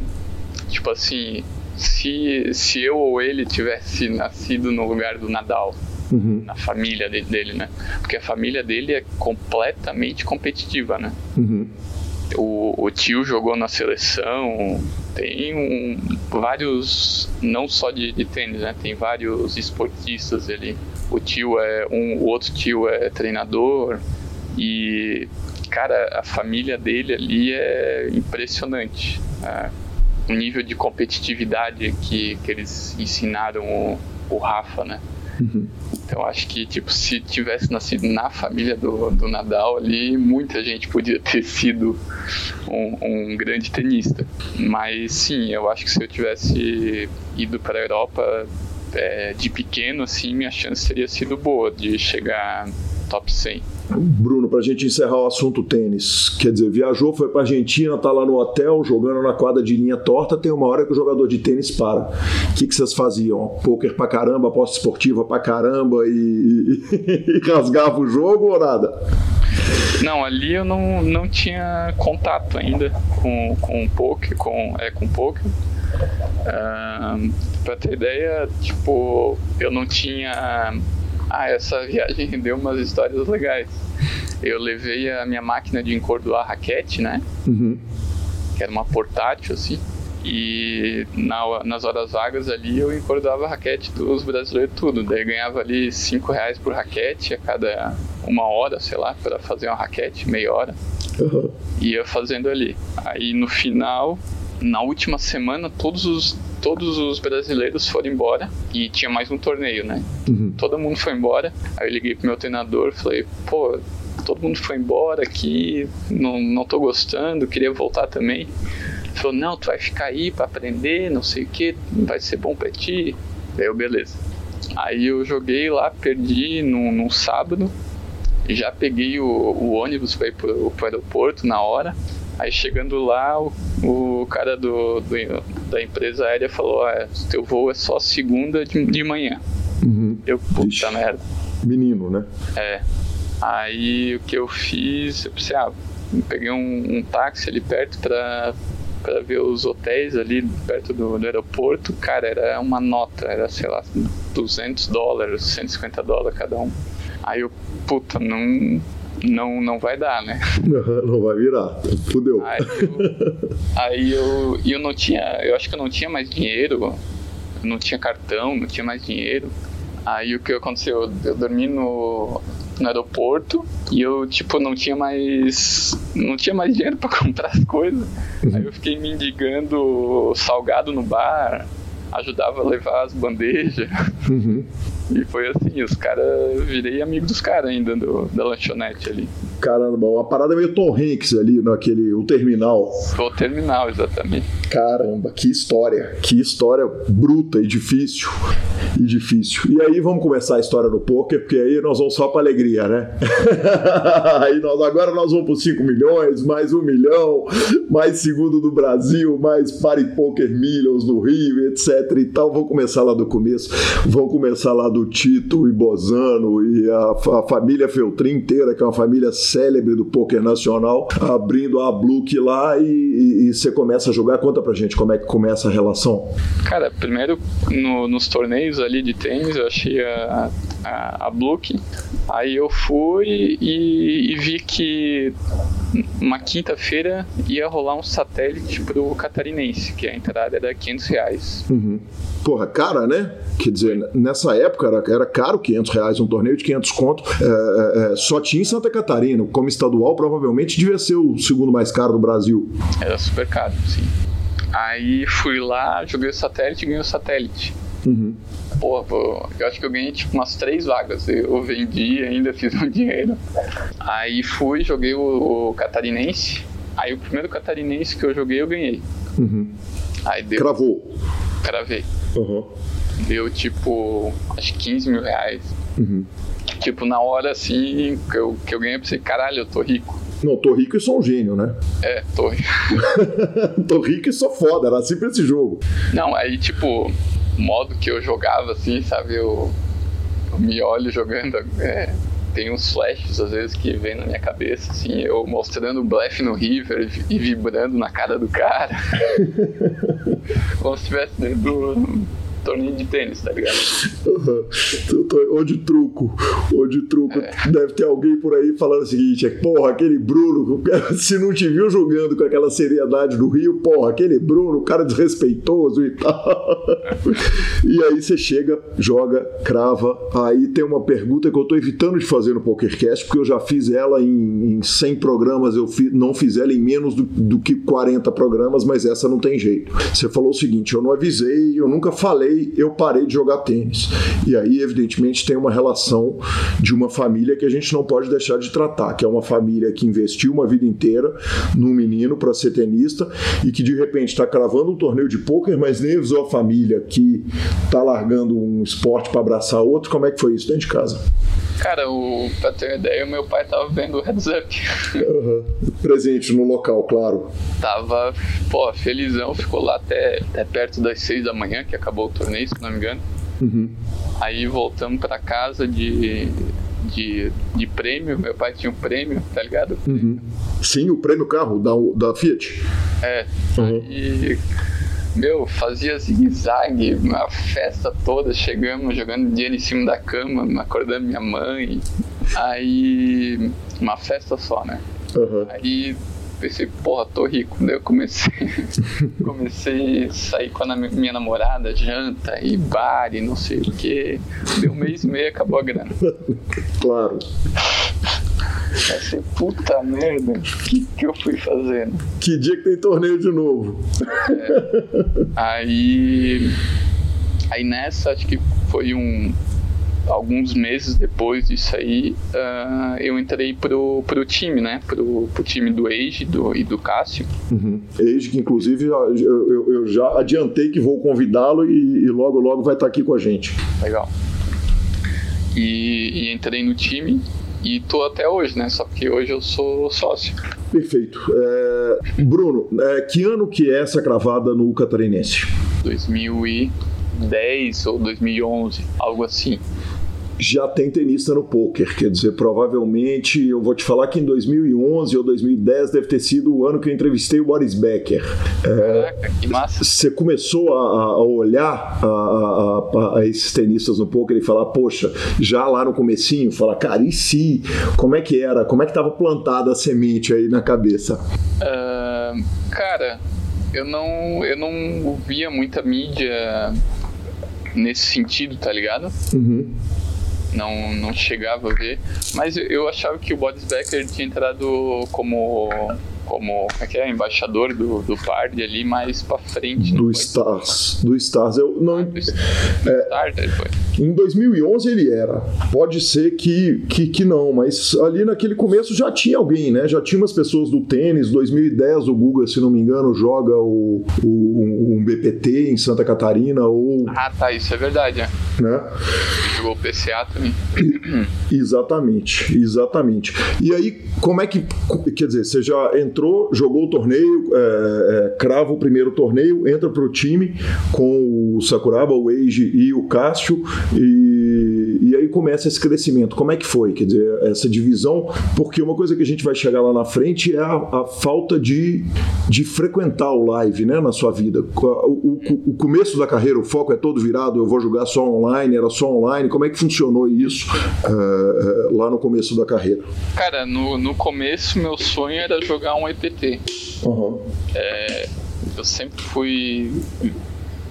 tipo assim, se, se eu ou ele tivesse nascido no lugar do Nadal, uhum. na família dele, né? Porque a família dele é completamente competitiva, né? Uhum. O, o, tio jogou na seleção, tem um, vários, não só de, de, tênis, né? Tem vários esportistas ali. O tio é um, o outro tio é treinador e cara, a família dele ali é impressionante. Né? o nível de competitividade que, que eles ensinaram o, o Rafa, né? Uhum. Então acho que tipo se tivesse nascido na família do, do Nadal ali, muita gente podia ter sido um, um grande tenista. Mas sim, eu acho que se eu tivesse ido para a Europa é, de pequeno, assim, minha chance teria sido boa de chegar top 100. Bruno, para a gente encerrar o assunto tênis, quer dizer, viajou, foi para Argentina, tá lá no hotel, jogando na quadra de linha torta, tem uma hora que o jogador de tênis para. O que, que vocês faziam? Pôquer pra caramba, aposta esportiva pra caramba e, e, rasgava o jogo ou nada? Não, ali eu não, não tinha contato ainda com, com poker, com, é, com poker. Uh, ter ideia, tipo, eu não tinha ah, essa viagem deu umas histórias legais. Eu levei a minha máquina de encordoar raquete, né? Uhum. Que era uma portátil, assim. E na, nas horas vagas ali eu encordava a raquete dos brasileiros tudo. Daí ganhava ali 5 reais por raquete a cada uma hora, sei lá, para fazer uma raquete, meia hora. Uhum. Ia fazendo ali. Aí no final, na última semana, todos os todos os brasileiros foram embora e tinha mais um torneio, né? Uhum. Todo mundo foi embora. Aí eu liguei pro meu treinador falei, pô, todo mundo foi embora aqui, não, não tô gostando, queria voltar também. Ele falou, não, tu vai ficar aí para aprender, não sei o que, vai ser bom pra ti. Daí eu, beleza. Aí eu joguei lá, perdi num, num sábado, já peguei o, o ônibus para ir pro, pro aeroporto na hora. Aí chegando lá, o, o cara do, do, da empresa aérea falou: ah, teu voo é só segunda de, de manhã. Uhum. Eu, puta Ixi, merda. Menino, né? É. Aí o que eu fiz, eu pensei, ah, peguei um, um táxi ali perto pra, pra ver os hotéis ali perto do, do aeroporto. Cara, era uma nota, era sei lá, 200 dólares, 150 dólares cada um. Aí eu, puta, não, não, não vai dar, né? não vai virar, fudeu. Aí eu, aí eu, eu não tinha, eu acho que eu não tinha mais dinheiro, não tinha cartão, não tinha mais dinheiro. Aí o que aconteceu? Eu dormi no, no aeroporto e eu, tipo, não tinha mais. Não tinha mais dinheiro para comprar as coisas. Aí eu fiquei mendigando salgado no bar, ajudava a levar as bandejas. Uhum. E foi assim, os caras, virei amigo dos caras ainda do, da lanchonete ali. Caramba, uma parada meio Tom Hanks ali naquele, o terminal. O terminal, exatamente. Caramba, que história, que história bruta e difícil. E difícil. E aí vamos começar a história do poker, porque aí nós vamos só pra alegria, né? aí nós, agora nós vamos por 5 milhões, mais um milhão, mais segundo do Brasil, mais Party Poker Millions no Rio, etc e tal. Vamos começar lá do começo. Vamos começar lá do Tito e Bozano e a, a família Feltrin inteira, que é uma família célebre do poker nacional, abrindo a Bluke lá e, você começa a jogar. Conta pra gente como é que começa a relação. Cara, primeiro no, nos torneios ali de tênis eu achei a, a Bluke, aí eu fui e, e vi que uma quinta-feira ia rolar um satélite pro catarinense, que a entrada era 500 reais. Uhum. Porra, cara, né? Quer dizer, nessa época era, era caro 500 reais, um torneio de 500 conto. É, é, é, só tinha em Santa Catarina. Como estadual, provavelmente devia ser o segundo mais caro do Brasil. Era super caro, sim. Aí fui lá, joguei o satélite e ganhei o satélite. Uhum. Pô, pô, eu acho que eu ganhei tipo umas três vagas. Eu vendi ainda, fiz um dinheiro. Aí fui, joguei o, o catarinense. Aí o primeiro catarinense que eu joguei, eu ganhei. Uhum. Aí deu. Cravou. Cravei. Uhum. Deu tipo, acho que 15 mil reais. Uhum. Tipo, na hora assim que eu, que eu ganhei, eu pensei, caralho, eu tô rico. Não, tô rico e sou um gênio, né? É, tô rico. tô rico e sou foda, era sempre esse jogo. Não, aí tipo, modo que eu jogava assim, sabe? Eu, eu me olho jogando. É, tem uns flashes às vezes que vem na minha cabeça, assim, eu mostrando o blefe no River e vibrando na cara do cara. Como se estivesse dentro do torneio de tênis, tá ligado? Uhum. Ou de truco, ou de truco. É. Deve ter alguém por aí falando o seguinte: é, porra, aquele Bruno, se não te viu jogando com aquela seriedade do Rio, porra, aquele Bruno, cara desrespeitoso e tal. e aí você chega, joga, crava. Aí tem uma pergunta que eu tô evitando de fazer no PokerCast, porque eu já fiz ela em, em 100 programas, eu fi, não fiz ela em menos do, do que 40 programas, mas essa não tem jeito. Você falou o seguinte: eu não avisei, eu nunca falei eu parei de jogar tênis. E aí, evidentemente, tem uma relação de uma família que a gente não pode deixar de tratar, que é uma família que investiu uma vida inteira num menino para ser tenista e que de repente está cravando um torneio de pôquer, mas nem avisou a família que está largando um esporte para abraçar outro. Como é que foi isso dentro de casa? Cara, o, pra ter uma ideia, o meu pai tava vendo o Heads Up. Uhum. Presente no local, claro. Tava, pô, felizão, ficou lá até, até perto das seis da manhã, que acabou o torneio, se não me engano. Uhum. Aí voltamos pra casa de, de, de prêmio. Meu pai tinha um prêmio, tá ligado? Uhum. Sim, o prêmio carro da, da Fiat. É. Uhum. Aí meu, fazia zigue-zague, uma festa toda, chegamos jogando dinheiro em cima da cama, acordando minha mãe. Aí, uma festa só, né? Uhum. Aí pensei, porra, tô rico. Daí eu comecei, comecei a sair com a minha namorada, janta e bar e não sei o que. Deu um mês e meio acabou a grana. Claro. Assim, puta merda, o que, que eu fui fazendo? Que dia que tem torneio de novo? É. Aí. Aí nessa, acho que foi um. Alguns meses depois disso aí, uh, eu entrei pro, pro time, né? Pro, pro time do Age do, e do Cássio. Uhum. Age, que inclusive eu, eu, eu já adiantei que vou convidá-lo e, e, logo, logo vai estar aqui com a gente. Legal. E, e entrei no time e tô até hoje, né? Só que hoje eu sou sócio. Perfeito. É... Bruno, é, que ano que é essa cravada no Catarinense? 2010 ou 2011, algo assim já tem tenista no poker. Quer dizer, provavelmente, eu vou te falar que em 2011 ou 2010 deve ter sido o ano que eu entrevistei o Boris Becker. Caraca, é, que massa. Você começou a, a olhar a, a, a, esses tenistas no poker e falar, poxa, já lá no comecinho, falar, cara, e se? Como é que era? Como é que estava plantada a semente aí na cabeça? Uh, cara, eu não, eu não via muita mídia nesse sentido, tá ligado? Uhum não, não chegava a ver. Mas eu achava que o Boris Becker tinha entrado como como é que é, embaixador do, do Party ali mais pra frente. Do Stars. Do Stars. Eu não. Do, do Stars, ele foi. Em 2011 ele era. Pode ser que, que, que não, mas ali naquele começo já tinha alguém, né? Já tinha umas pessoas do tênis. 2010 o Guga, se não me engano, joga o, o um BPT em Santa Catarina ou. Ah, tá, isso é verdade, é. Né? Jogou o PCA também. Exatamente, exatamente. E aí, como é que. Quer dizer, você já entrou, jogou o torneio, é, é, crava o primeiro torneio, entra pro time com o Sakuraba, o Eiji e o Cássio, e, e aí começa esse crescimento. Como é que foi? Quer dizer, essa divisão, porque uma coisa que a gente vai chegar lá na frente é a, a falta de, de frequentar o live né, na sua vida. O, o, o, começo da carreira, o foco é todo virado, eu vou jogar só online, era só online. Como é que funcionou isso uh, uh, lá no começo da carreira? Cara, no, no começo meu sonho era jogar um EPT. Uhum. É, eu sempre fui.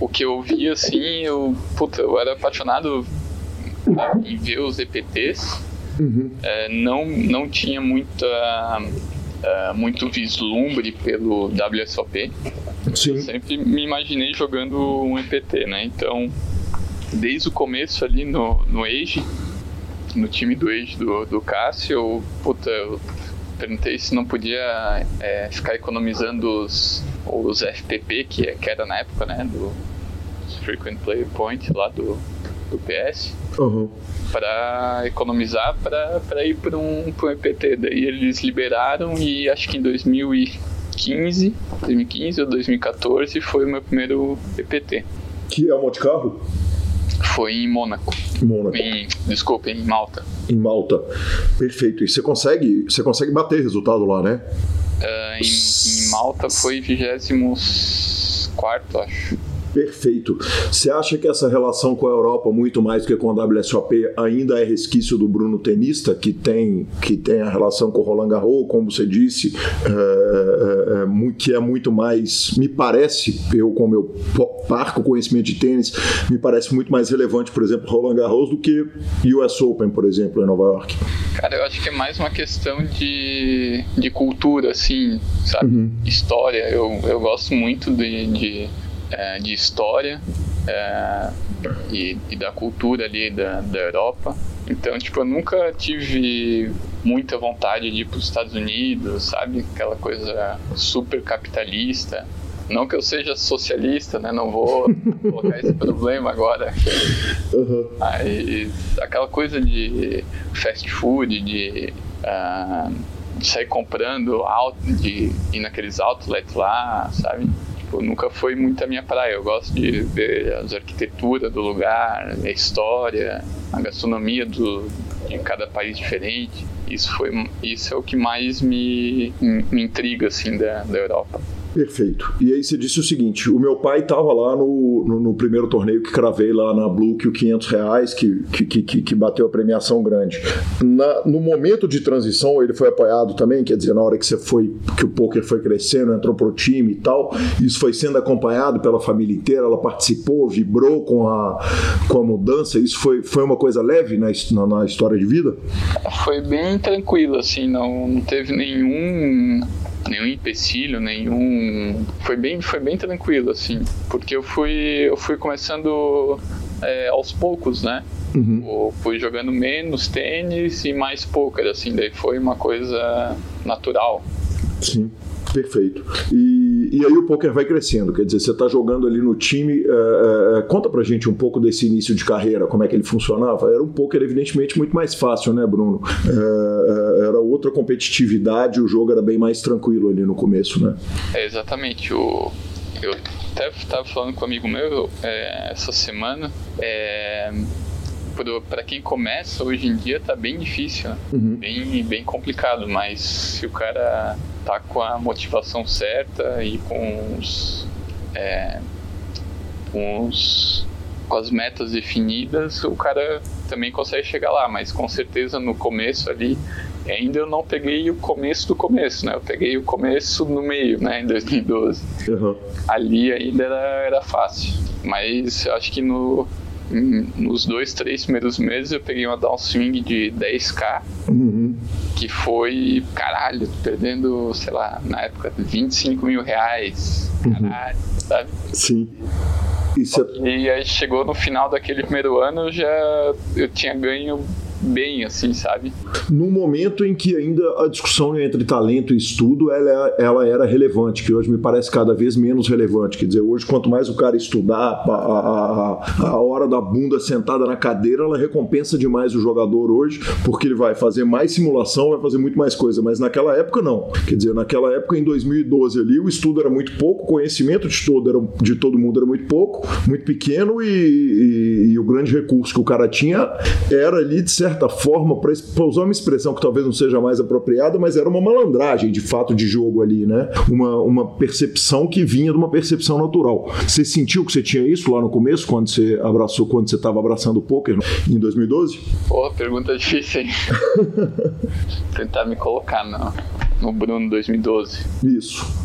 O que eu via assim, eu, puta, eu era apaixonado em ver os EPTs. Uhum. É, não, não tinha muita, uh, muito vislumbre pelo WSOP. Sim. Eu sempre me imaginei jogando um EPT, né? Então, desde o começo ali no, no Age, no time do Age do, do Cássio, eu, puta, eu perguntei se não podia é, ficar economizando os, os FPP, que, que era na época, né? Do Frequent Player Point lá do, do PS. Uhum. Para economizar para ir para um, um EPT. Daí eles liberaram e acho que em 2015, 2015 ou 2014 foi o meu primeiro EPT. Que é o Monte Carlo? Foi em Mônaco. Mônaco. Em, desculpa, em Malta. Em Malta. Perfeito. E você consegue, você consegue bater resultado lá, né? Uh, em, em Malta foi 24, acho. Perfeito. Você acha que essa relação com a Europa, muito mais do que com a WSOP, ainda é resquício do Bruno tenista, que tem, que tem a relação com o Roland Garros, como você disse, é, é, que é muito mais, me parece, eu com meu parco conhecimento de tênis, me parece muito mais relevante, por exemplo, Roland Garros do que US Open, por exemplo, em Nova York. Cara, eu acho que é mais uma questão de, de cultura, assim, sabe? Uhum. História. Eu, eu gosto muito de, de é, de história é, e, e, da cultura ali da, da Europa. Então, tipo, eu nunca tive muita vontade de ir para os Estados Unidos, sabe? Aquela coisa super capitalista. Não que eu seja socialista, né? Não vou colocar esse problema agora. Uhum. Aí, aquela coisa de fast food, de, uh, de sair comprando, out, de ir naqueles outlets lá, sabe? Tipo, nunca foi muito a minha praia. Eu gosto de ver as arquiteturas do lugar, a história, a gastronomia do, de cada país diferente. Isso, foi, isso é o que mais me, me intriga assim, da, da Europa. Perfeito. E aí você disse o seguinte: o meu pai estava lá no, no, no, primeiro torneio que cravei lá na Blue, que o 500 reais, que, que, que, que bateu a premiação grande. Na, no momento de transição, ele foi apoiado também, quer dizer, na hora que você foi, que o poker foi crescendo, entrou pro time e tal, isso foi sendo acompanhado pela família inteira, ela participou, vibrou com a, com a mudança, isso foi, foi uma coisa leve na, na, na história de vida? Foi bem tranquilo, assim, não, não teve nenhum nenhum empecilho, nenhum. Foi bem, foi bem tranquilo, assim, porque eu fui, eu fui começando é, aos poucos, né? Uhum. fui jogando menos tênis e mais poker, assim, daí foi uma coisa natural. Sim. Perfeito. E, e aí o poker vai crescendo, quer dizer, você está jogando ali no time. É, é, conta pra gente um pouco desse início de carreira, como é que ele funcionava. Era um poker, evidentemente, muito mais fácil, né, Bruno? É, era outra competitividade, o jogo era bem mais tranquilo ali no começo, né? É, exatamente. O, eu até estava falando com um amigo meu é, essa semana. É, para quem começa hoje em dia tá bem difícil, né? uhum. bem, bem complicado, mas se o cara tá com a motivação certa e com os, é, com os com as metas definidas, o cara também consegue chegar lá, mas com certeza no começo ali ainda eu não peguei o começo do começo, né? Eu peguei o começo no meio, né? Em 2012. Uhum. Ali ainda era, era fácil. Mas eu acho que no, nos dois, três primeiros meses eu peguei uma downswing de 10k, uhum. que foi, caralho, perdendo, sei lá, na época, 25 mil reais. Caralho, uhum. sabe? Sim. Isso é... E aí chegou no final daquele primeiro ano, já eu tinha ganho bem, assim, sabe? Num momento em que ainda a discussão entre talento e estudo ela, ela era relevante, que hoje me parece cada vez menos relevante. Quer dizer, hoje quanto mais o cara estudar, a, a, a hora da bunda sentada na cadeira, ela recompensa demais o jogador hoje, porque ele vai fazer mais simulação, vai fazer muito mais coisa. Mas naquela época, não. Quer dizer, naquela época, em 2012 ali, o estudo era muito pouco, o conhecimento de todo, era, de todo mundo era muito pouco, muito pequeno, e, e, e o grande recurso que o cara tinha era ali, de certa certa forma, para usar uma expressão que talvez não seja mais apropriada, mas era uma malandragem de fato de jogo ali, né? Uma, uma percepção que vinha de uma percepção natural. Você sentiu que você tinha isso lá no começo, quando você abraçou, quando você estava abraçando o poker em 2012? Pô, pergunta difícil, hein? Tentar me colocar no, no Bruno 2012. Isso.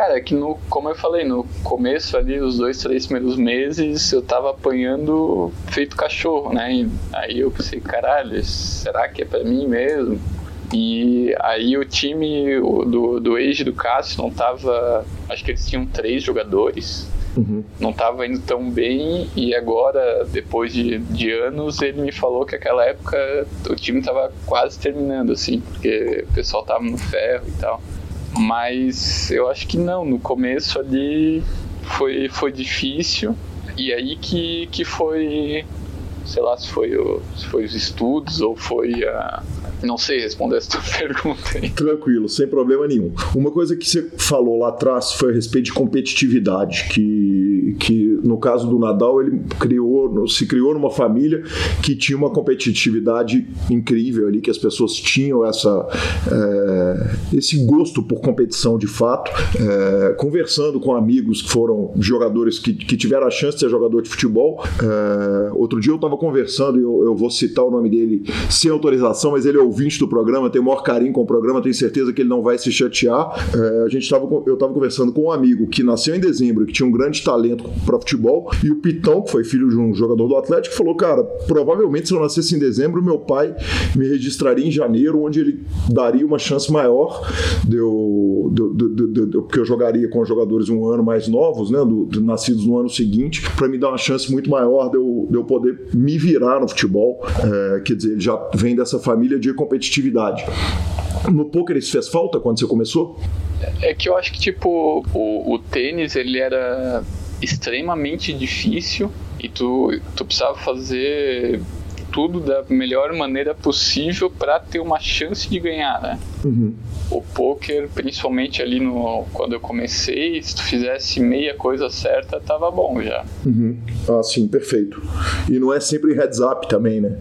Cara, é que no, como eu falei, no começo ali, os dois, três primeiros meses, eu tava apanhando feito cachorro, né? E aí eu pensei, caralho, será que é pra mim mesmo? E aí o time do, do Age do Cássio não tava. Acho que eles tinham três jogadores. Uhum. Não tava indo tão bem e agora, depois de, de anos, ele me falou que aquela época o time tava quase terminando, assim, porque o pessoal tava no ferro e tal. Mas eu acho que não, no começo ali foi, foi difícil. E aí que, que foi, sei lá, se foi, o, se foi os estudos ou foi a, não sei responder essa pergunta aí. Tranquilo, sem problema nenhum. Uma coisa que você falou lá atrás foi a respeito de competitividade, que, que no caso do Nadal, ele criou, se criou numa família que tinha uma competitividade incrível ali, que as pessoas tinham essa, é, esse gosto por competição de fato. É, conversando com amigos que foram jogadores que, que tiveram a chance de ser jogador de futebol. É, outro dia eu estava conversando, eu, eu vou citar o nome dele sem autorização, mas ele é ouvinte do programa, tem o maior carinho com o programa, tenho certeza que ele não vai se chatear. É, a gente tava, eu estava conversando com um amigo que nasceu em dezembro, que tinha um grande talento para futebol, e o Pitão, que foi filho de um jogador do Atlético, falou: Cara, provavelmente se eu nascesse em dezembro, meu pai me registraria em janeiro, onde ele daria uma chance maior de eu, de, de, de, porque eu jogaria com jogadores um ano mais novos, né, do, nascidos no ano seguinte, para me dar uma chance muito maior de eu, de eu poder me virar no futebol. É, quer dizer, ele já vem dessa família de competitividade. No poker isso fez falta quando você começou? É que eu acho que tipo o, o tênis ele era extremamente difícil e tu, tu precisava fazer tudo da melhor maneira possível para ter uma chance de ganhar, né? Uhum. O poker, principalmente ali no quando eu comecei, se tu fizesse meia coisa certa, tava bom já. Uhum. Ah, sim, perfeito. E não é sempre heads up também, né?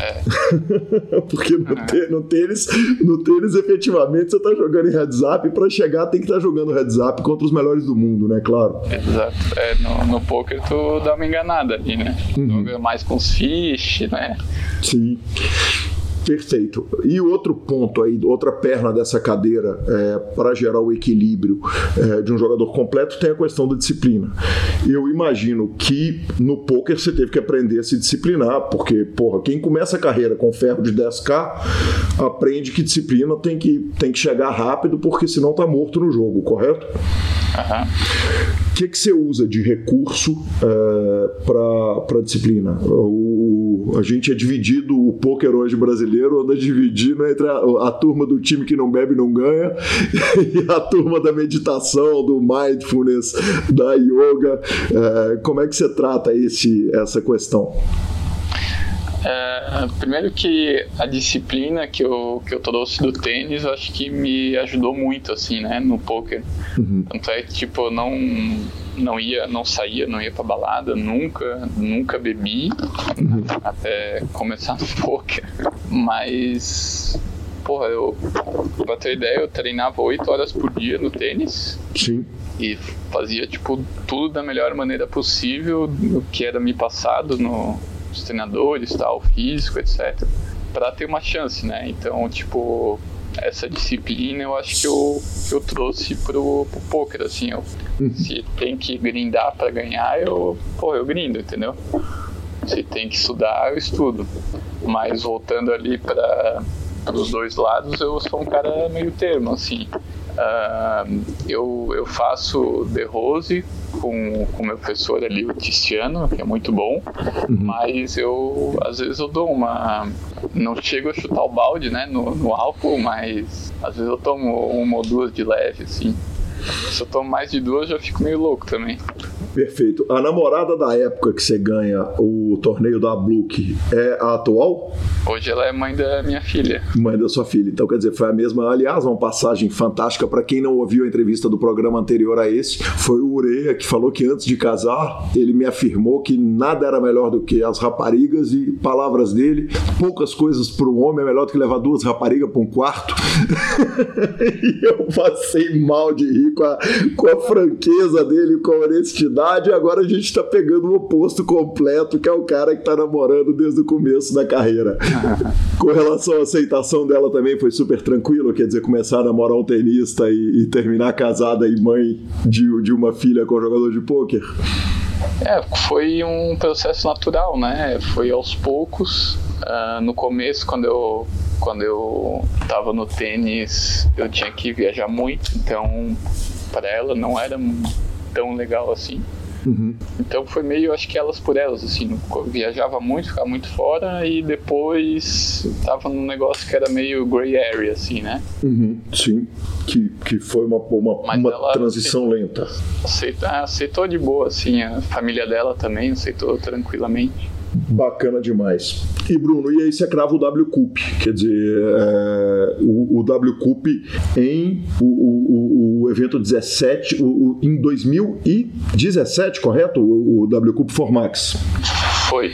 É. Porque no, uhum. no, tênis, no tênis, efetivamente, você tá jogando em heads up para chegar tem que estar tá jogando heads up contra os melhores do mundo, né? Claro. Exato. É, no, no poker tu dá uma enganada ali, né? Uhum. Joga mais com os fish, né? Sim. Perfeito. E outro ponto aí, outra perna dessa cadeira é, para gerar o equilíbrio é, de um jogador completo tem a questão da disciplina. Eu imagino que no poker você teve que aprender a se disciplinar, porque, porra, quem começa a carreira com ferro de 10k aprende que disciplina tem que, tem que chegar rápido, porque senão tá morto no jogo, correto? O que, que você usa de recurso uh, para disciplina? O, a gente é dividido, o poker hoje brasileiro anda dividido entre a, a, turma do time que não bebe não ganha e a turma da meditação, do mindfulness, da yoga. Uh, como é que você trata esse, essa questão? É, primeiro que a disciplina que eu, que eu trouxe do tênis, eu acho que me ajudou muito, assim, né, no poker. Uhum. Tanto é que, tipo, não, não ia, não saía, não ia pra balada, nunca, nunca bebi, uhum. até começar no poker. Mas, porra, eu, pra ter ideia, eu treinava 8 horas por dia no tênis. Sim. E fazia, tipo, tudo da melhor maneira possível, o que era me passado no os treinadores, tal, físico, etc, para ter uma chance, né? Então, tipo, essa disciplina eu acho que eu, eu trouxe pro, pro poker, assim, eu, uhum. se tem que grindar para ganhar, eu, pô, eu grindo, entendeu? Se tem que estudar, eu estudo. Mas voltando ali para dos dois lados, eu sou um cara meio termo, assim. Uh, eu, eu faço The Rose com o meu professor ali, o Tiziano, que é muito bom, uhum. mas eu, às vezes eu dou uma... Não chego a chutar o balde, né, no, no álcool, mas às vezes eu tomo uma ou duas de leve, assim. Se eu tomo mais de duas, eu já fico meio louco também. Perfeito. A namorada da época que você ganha o torneio da Bluke é a atual? Hoje ela é mãe da minha filha. Mãe da sua filha. Então, quer dizer, foi a mesma. Aliás, uma passagem fantástica para quem não ouviu a entrevista do programa anterior a esse. Foi o Ureia que falou que antes de casar, ele me afirmou que nada era melhor do que as raparigas e palavras dele, poucas coisas para um homem é melhor do que levar duas raparigas para um quarto. e eu passei mal de rir com a, com a franqueza dele, com a honestidade e agora a gente está pegando o oposto completo, que é o cara que está namorando desde o começo da carreira. Com relação à aceitação dela também foi super tranquilo, quer dizer, começar a namorar um tenista e, e terminar casada e mãe de, de uma filha com um jogador de pôquer. É, foi um processo natural, né? Foi aos poucos. Uh, no começo, quando eu quando eu estava no tênis, eu tinha que viajar muito, então para ela não era tão legal assim. Uhum. Então foi meio, acho que elas por elas, assim, viajava muito, ficava muito fora e depois tava num negócio que era meio gray area, assim, né? Uhum. Sim, que, que foi uma, uma, uma transição aceitou, lenta. Aceitou, aceitou de boa, assim, a família dela também aceitou tranquilamente. Bacana demais. E Bruno, e aí você crava o W Cup, quer dizer, é, o, o W Cup em o, o, o evento 17, o, em 2017, correto? O, o W Cup Formax. Foi.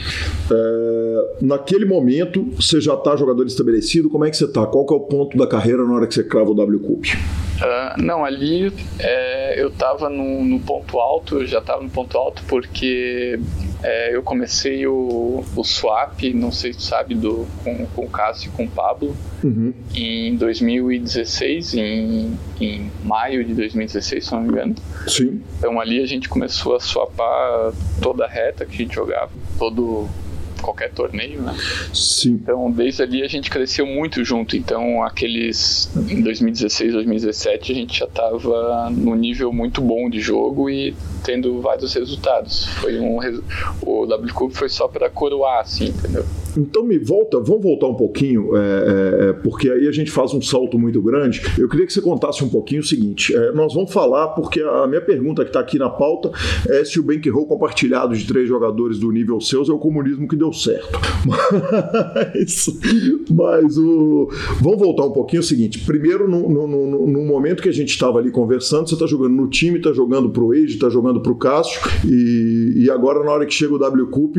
É, naquele momento, você já está jogador estabelecido, como é que você está? Qual que é o ponto da carreira na hora que você crava o W Cup? Uh, não, ali é, eu estava no, no, ponto alto, já estava no ponto alto porque é, eu comecei o, o swap, não sei se sabe, do, com, com o Cássio e com o Pablo, uhum. em 2016, em, em maio de 2016, se não me engano. Sim. Então ali a gente começou a swapar toda a reta que a gente jogava, todo qualquer torneio, né? Sim. Então, desde ali a gente cresceu muito junto. Então, aqueles em 2016, 2017, a gente já estava no nível muito bom de jogo e tendo vários resultados. Foi um o W Cup foi só para coroar, assim, entendeu? Então me volta, vamos voltar um pouquinho, é, é, é, porque aí a gente faz um salto muito grande. Eu queria que você contasse um pouquinho o seguinte: é, nós vamos falar, porque a minha pergunta que está aqui na pauta é se o bankroll compartilhado de três jogadores do nível seus é o comunismo que deu certo. Mas, mas o, vamos voltar um pouquinho o seguinte: primeiro, no, no, no, no momento que a gente estava ali conversando, você está jogando no time, está jogando para o Age, está jogando para o Cássio, e, e agora na hora que chega o W Cup,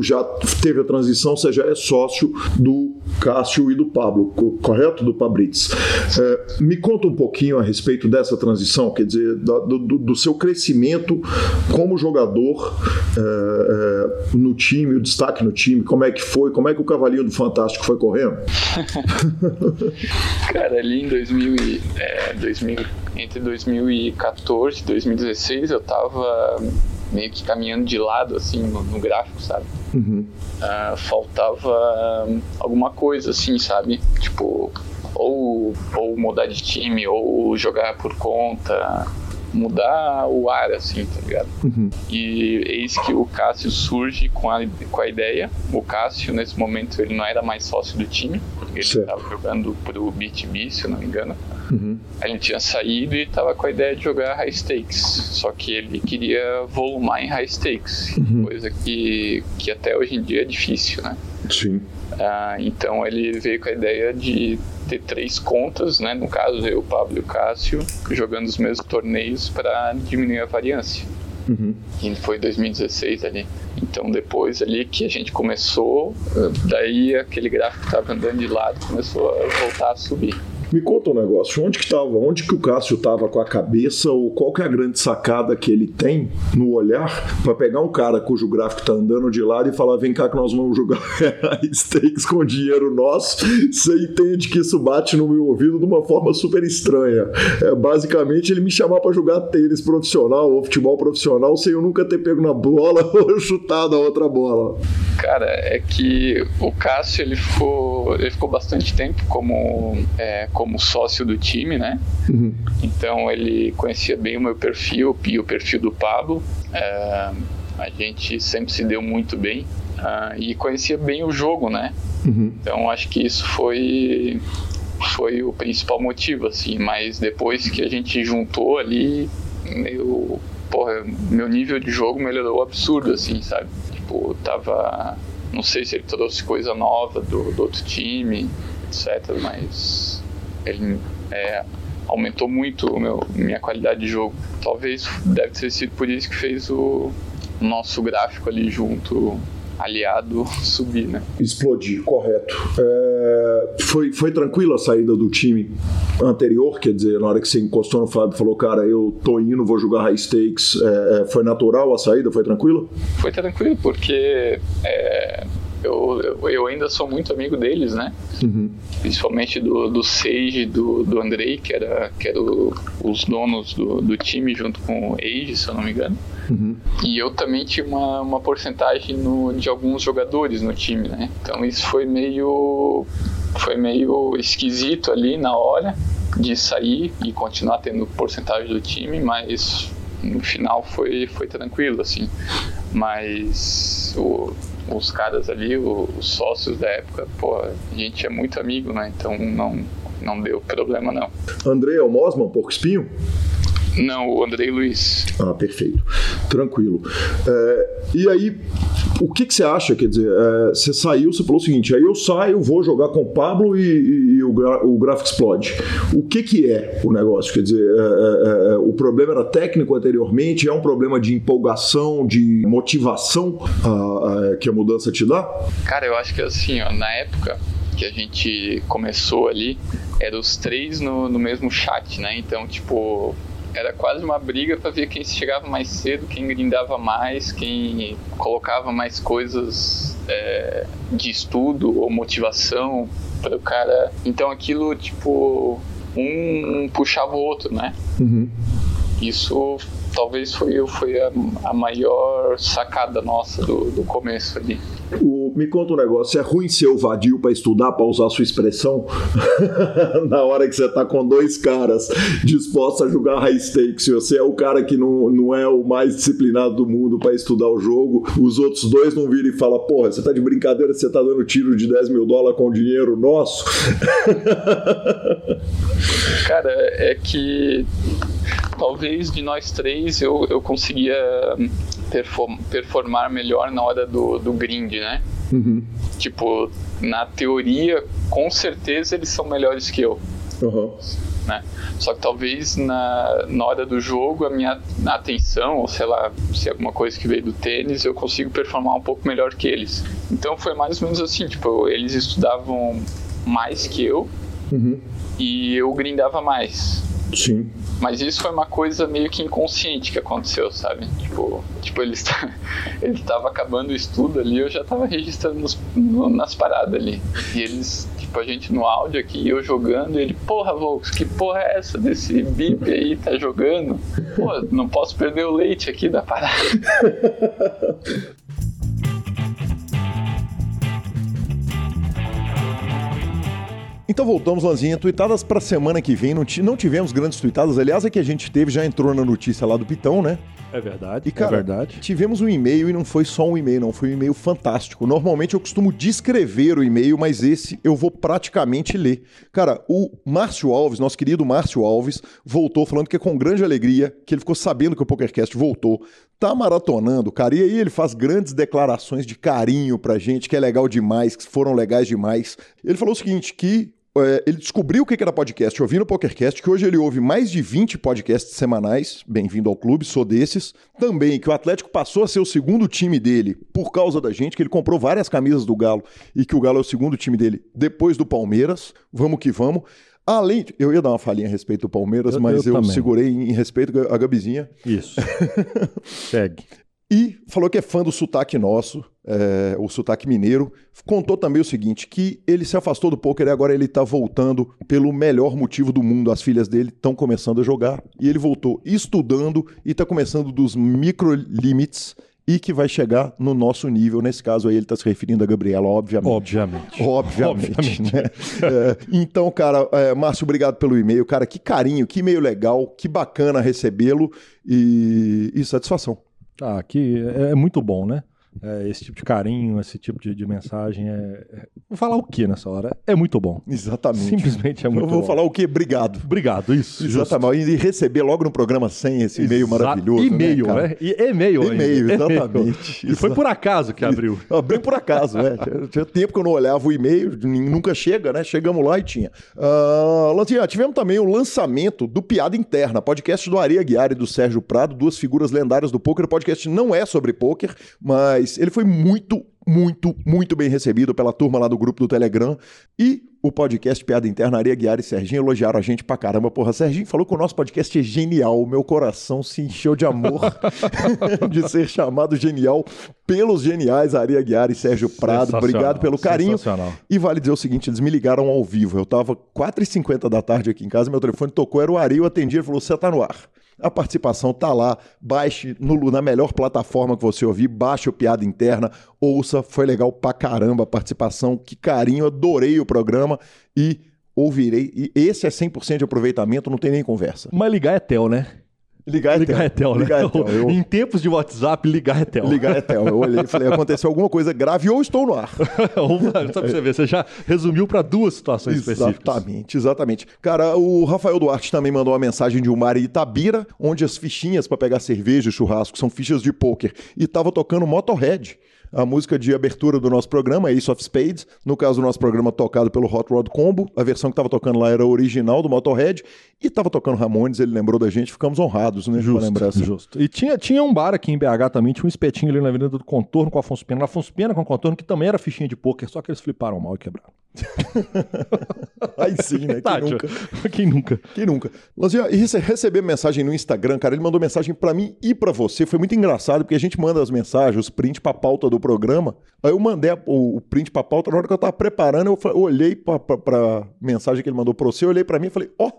já teve a transição, você já é sócio do Cássio e do Pablo, correto? Do Pabritz. É, me conta um pouquinho a respeito dessa transição, quer dizer, do, do, do seu crescimento como jogador é, é, no time, o destaque no time, como é que foi, como é que o Cavalinho do Fantástico foi correndo? Cara, ali em 2000, é, 2000, entre 2014 e 2016 eu tava meio que caminhando de lado, assim, no, no gráfico, sabe? Uhum. Uh, faltava alguma coisa, assim, sabe? Tipo, ou, ou mudar de time, ou jogar por conta, mudar o ar, assim, tá ligado? Uhum. E eis que o Cássio surge com a, com a ideia. O Cássio, nesse momento, ele não era mais sócio do time, ele estava jogando pro BTB, se eu não me engano. Uhum. Ele tinha saído e estava com a ideia de jogar high stakes. Só que ele queria volumar em high stakes, uhum. coisa que, que até hoje em dia é difícil, né? Sim. Ah, então ele veio com a ideia de ter três contas, né? No caso, eu, o Pablo e o Cássio, jogando os mesmos torneios para diminuir a variância. Uhum. E foi 2016 ali. Então depois ali que a gente começou, daí aquele gráfico que estava andando de lado começou a voltar a subir. Me conta um negócio, onde que tava, onde que o Cássio tava com a cabeça ou qual que é a grande sacada que ele tem no olhar para pegar um cara cujo gráfico tá andando de lado e falar, vem cá que nós vamos jogar stakes com dinheiro nosso, você entende que isso bate no meu ouvido de uma forma super estranha. É basicamente ele me chamar para jogar tênis profissional ou futebol profissional sem eu nunca ter pego na bola ou chutado a outra bola. Cara, é que o Cássio ele ficou, ele ficou bastante tempo como, é, como sócio do time, né? Uhum. Então ele conhecia bem o meu perfil e o perfil do Pablo. É, a gente sempre se deu muito bem uh, e conhecia bem o jogo, né? Uhum. Então acho que isso foi foi o principal motivo, assim. Mas depois que a gente juntou ali, meu, porra, meu nível de jogo melhorou absurdo, assim, sabe? Tipo, tava. Não sei se ele trouxe coisa nova do, do outro time, etc. Mas ele é, aumentou muito meu, minha qualidade de jogo. Talvez deve ter sido por isso que fez o nosso gráfico ali junto aliado subir, né? Explodir, correto. É, foi, foi tranquila a saída do time anterior? Quer dizer, na hora que você encostou no Fábio e falou, cara, eu tô indo, vou jogar high stakes, é, é foi natural a saída? Foi tranquilo? Foi tranquilo, porque é, eu, eu, eu, ainda sou muito amigo deles, né? Uhum. Principalmente do, do Sage, do, do Andrei, que era, que era o, os donos do, do time, junto com o Age, se eu não me engano. Uhum. E eu também tinha uma, uma porcentagem no, de alguns jogadores no time, né? Então isso foi meio, foi meio esquisito ali na hora de sair e continuar tendo porcentagem do time, mas no final foi, foi tranquilo, assim. Mas o, os caras ali, os sócios da época, pô, a gente é muito amigo, né? Então não, não deu problema, não. André é o Mosman, Porco Espinho? Não, o Andrei Luiz. Ah, perfeito. Tranquilo. É, e aí, o que, que você acha? Quer dizer, é, você saiu, você falou o seguinte: aí eu saio, vou jogar com o Pablo e, e, e o, o Graphic explode. O que, que é o negócio? Quer dizer, é, é, é, o problema era técnico anteriormente? É um problema de empolgação, de motivação a, a, que a mudança te dá? Cara, eu acho que assim, ó, na época que a gente começou ali, eram os três no, no mesmo chat, né? Então, tipo, era quase uma briga para ver quem chegava mais cedo, quem grindava mais, quem colocava mais coisas é, de estudo ou motivação para o cara. Então aquilo, tipo, um, puxava o outro, né? Uhum. Isso talvez foi, foi a, a maior sacada nossa do, do começo ali. O, me conta um negócio, é ruim ser vadio para estudar, para usar a sua expressão, na hora que você tá com dois caras dispostos a jogar high stakes, se você é o cara que não, não é o mais disciplinado do mundo para estudar o jogo, os outros dois não viram e falam, porra, você tá de brincadeira, você tá dando tiro de 10 mil dólares com dinheiro nosso? cara, é que talvez de nós três eu, eu conseguia perform, performar melhor na hora do, do grind, né? Uhum. Tipo, na teoria, com certeza eles são melhores que eu. Uhum. Né? Só que talvez na, na hora do jogo a minha atenção, ou sei lá, se é alguma coisa que veio do tênis, eu consigo performar um pouco melhor que eles. Então foi mais ou menos assim, tipo, eles estudavam mais que eu uhum. e eu grindava mais. Sim. Mas isso foi uma coisa meio que inconsciente que aconteceu, sabe? Tipo, tipo ele, está, ele estava acabando o estudo ali, eu já estava registrando nos, no, nas paradas ali. E eles, tipo, a gente no áudio aqui, eu jogando, ele, porra, Volks, que porra é essa desse bip aí, tá jogando? Pô, não posso perder o leite aqui da parada. Então voltamos, Lanzinha. Tuitadas para semana que vem. Não, não tivemos grandes tuitadas. Aliás, a que a gente teve já entrou na notícia lá do Pitão, né? É verdade. E, cara, é verdade. tivemos um e-mail e não foi só um e-mail, não. Foi um e-mail fantástico. Normalmente eu costumo descrever o e-mail, mas esse eu vou praticamente ler. Cara, o Márcio Alves, nosso querido Márcio Alves, voltou falando que é com grande alegria que ele ficou sabendo que o PokerCast voltou. Tá maratonando, cara. E aí ele faz grandes declarações de carinho pra gente, que é legal demais, que foram legais demais. Ele falou o seguinte, que é, ele descobriu o que era podcast ouvindo o PokerCast, que hoje ele ouve mais de 20 podcasts semanais. Bem-vindo ao clube, sou desses. Também que o Atlético passou a ser o segundo time dele por causa da gente, que ele comprou várias camisas do Galo e que o Galo é o segundo time dele depois do Palmeiras. Vamos que vamos. Além, eu ia dar uma falhinha a respeito do Palmeiras, Eu- mas eu eu, segurei em respeito a Gabizinha. Isso. Segue. E falou que é fã do sotaque nosso, é, o sotaque mineiro. Contou também o seguinte: que ele se afastou do poker e agora ele tá voltando pelo melhor motivo do mundo. As filhas dele estão começando a jogar. E ele voltou estudando e tá começando dos micro-limites e que vai chegar no nosso nível. Nesse caso aí, ele tá se referindo a Gabriela, obviamente. Obviamente. Obviamente, Obviamente. né? É, então, cara, é, Márcio, obrigado pelo e-mail. Cara, que carinho, que e-mail legal, que bacana recebê-lo e, e satisfação. Ah, que é, é muito bom, né? É, esse tipo de carinho, esse tipo de, de mensagem é, é- Vou falar o que nessa hora? É muito bom. Exatamente. Simplesmente é muito Eu vou bom. falar o quê? Obrigado. Obrigado, isso. justo. Exatamente. E receber logo no programa 100 esse e-mail maravilhoso. E-mail, né? cara? né? E- E-mail. E-mail, E-mail. exatamente. E foi por acaso que abriu. Abri por acaso, né? Tinha, tempo que eu não olhava o e-mail, nunca chega, né? Chegamos lá e tinha. Ah, Lanzinha, tivemos também o lançamento do Piada Interna, podcast do Ari Aguiar e do Sérgio Prado, duas figuras lendárias do poker. O podcast não é sobre poker, mas ele foi muito, muito, muito bem recebido pela turma lá do grupo do Telegram. E o podcast Piada Interna, Ari Aguiar e Serginho elogiaram a gente pra caramba. Porra, Serginho falou que o nosso podcast é genial. O meu coração se encheu de amor de ser chamado genial pelos geniais Ari Aguiar e Sérgio Prado. Obrigado pelo carinho. E vale dizer o seguinte, eles me ligaram ao vivo. Eu tava 4h50 da tarde aqui em casa, meu telefone tocou, era o Ari, eu atendi, ele falou, você tá no ar. A participação tá lá, baixe no- na melhor plataforma que você ouvir, baixe o Piada Interna, ouça, foi legal pra caramba a participação, que carinho, adorei o programa e ouvirei. E esse é 100% de aproveitamento, não tem nem conversa. Mas ligar é tel, né? Ligar é Ligar tel. é né? Ligar é tel. Eu- Em tempos de WhatsApp, ligar é tel. Ligar é tel. Eu olhei e falei, aconteceu alguma coisa grave ou estou no ar. Só pra você ver, você já resumiu para duas situações específicas. Exatamente, exatamente. Cara, o Rafael Duarte também mandou uma mensagem de um bar em Itabira, onde as fichinhas pra pegar cerveja e churrasco são fichas de pôquer. E tava tocando Motorhead. A música de abertura do nosso programa, Ace of Spades. No caso, o nosso programa tocado pelo Hot Rod Combo. A versão que tava tocando lá era a original do Motorhead. E tava tocando Ramones, ele lembrou da gente. Ficamos honrados, né? com a lembrança. Justo, justo. E tinha, tinha um bar aqui em BH também, tinha um espetinho ali na Avenida do Contorno com Afonso Pena. Afonso Pena com o Contorno, que também era fichinha de pôquer, só que eles fliparam mal e quebraram. Aí sim, né? Quem nunca? Quem nunca? Quem nunca? Lanzinha, e rece- receber mensagem no Instagram, cara, ele mandou mensagem pra mim e pra você. Foi muito engraçado, porque a gente manda as mensagens, os print pra pauta do programa. Aí eu mandei o, print pra pauta, na hora que eu tava preparando, eu, olhei pra, pra, pra mensagem que ele mandou pra você, eu olhei pra mim e falei, ó,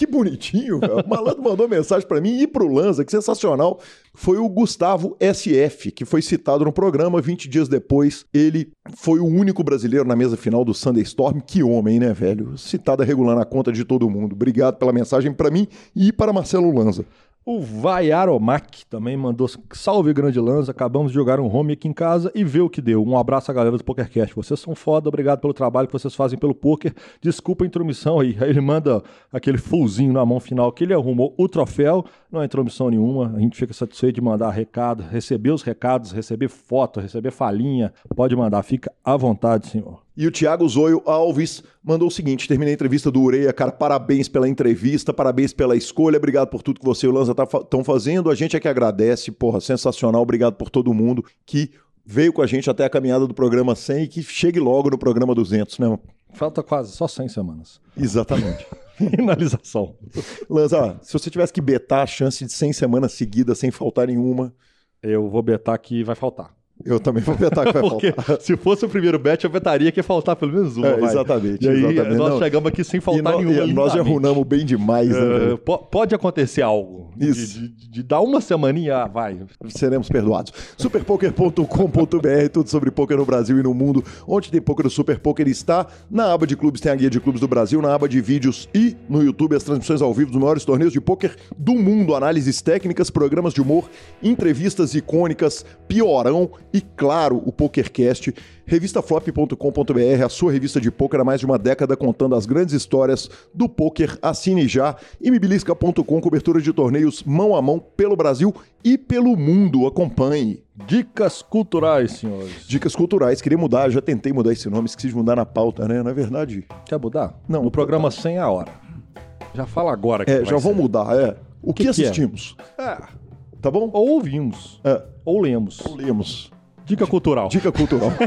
que bonitinho. O malandro mandou mensagem pra mim e pro Lanza, que sensacional. Foi o Gustavo SF, que foi citado no programa. 20 dias depois, ele foi o único brasileiro na mesa final do Sunday Storm. Que homem, né, velho? Citado regulando a conta de todo mundo. Obrigado pela mensagem pra mim e para Marcelo Lanza. O Vaiaromac também mandou salve grande lança, acabamos de jogar um home aqui em casa e ver o que deu. Um abraço à galera do PokerCast. Vocês são foda, obrigado pelo trabalho que vocês fazem pelo poker. Desculpa a intromissão aí. Aí ele manda aquele fullzinho na mão final que ele arrumou o troféu, não é intromissão nenhuma. A gente fica satisfeito de mandar recado, receber os recados, receber foto, receber falinha. Pode mandar, fica à vontade, senhor. E o Thiago Zoio Alves mandou o seguinte: terminei a entrevista do Ureia, cara. Parabéns pela entrevista, parabéns pela escolha, obrigado por tudo que você e o Lanza estão fazendo. A gente é que agradece, porra, sensacional. Obrigado por todo mundo que veio com a gente até a caminhada do programa 100 e que chegue logo no programa 200, né? Falta quase só 100 semanas. Exatamente. Finalização. Lanza, se você tivesse que betar a chance de 100 semanas seguidas sem faltar nenhuma, Eu vou betar que vai faltar. Eu também vou betar que vai Porque faltar. se fosse o primeiro bet, eu betaria que ia faltar pelo menos uma. É, vai. exatamente, E aí exatamente. nós Não, chegamos aqui sem E faltar nós, nenhuma. e nós já runamos bem demais, né, É, pode acontecer algo. de- Isso. De, de dar uma semaninha, vai. seremos perdoados. Superpoker.com.br, tudo sobre poker no Brasil e no mundo. Onde tem poker, o Super Poker está. Na aba de clubes tem a guia de clubes do Brasil, na aba de vídeos e no YouTube as transmissões ao vivo dos maiores torneios de poker do mundo, análises técnicas, programas de humor, entrevistas icônicas, piorão e claro, o PokerCast. Revistaflop.com.br, a sua revista de poker há mais de uma década contando as grandes histórias do poker. Assine já. Imibilisca.com, cobertura de torneios mão a mão pelo Brasil e pelo mundo. Acompanhe. Dicas culturais, senhores. Dicas culturais. Queria mudar, já tentei mudar esse nome, esqueci de mudar na pauta, né? Na verdade. Quer mudar? Não, No programa 100 a hora. Já fala agora. que É, vai já vou ser. mudar, é. O que, Que que é? assistimos? É, Tá bom? ou ouvimos, É. ou lemos. Lemos. Dica cultural. Dica cultural.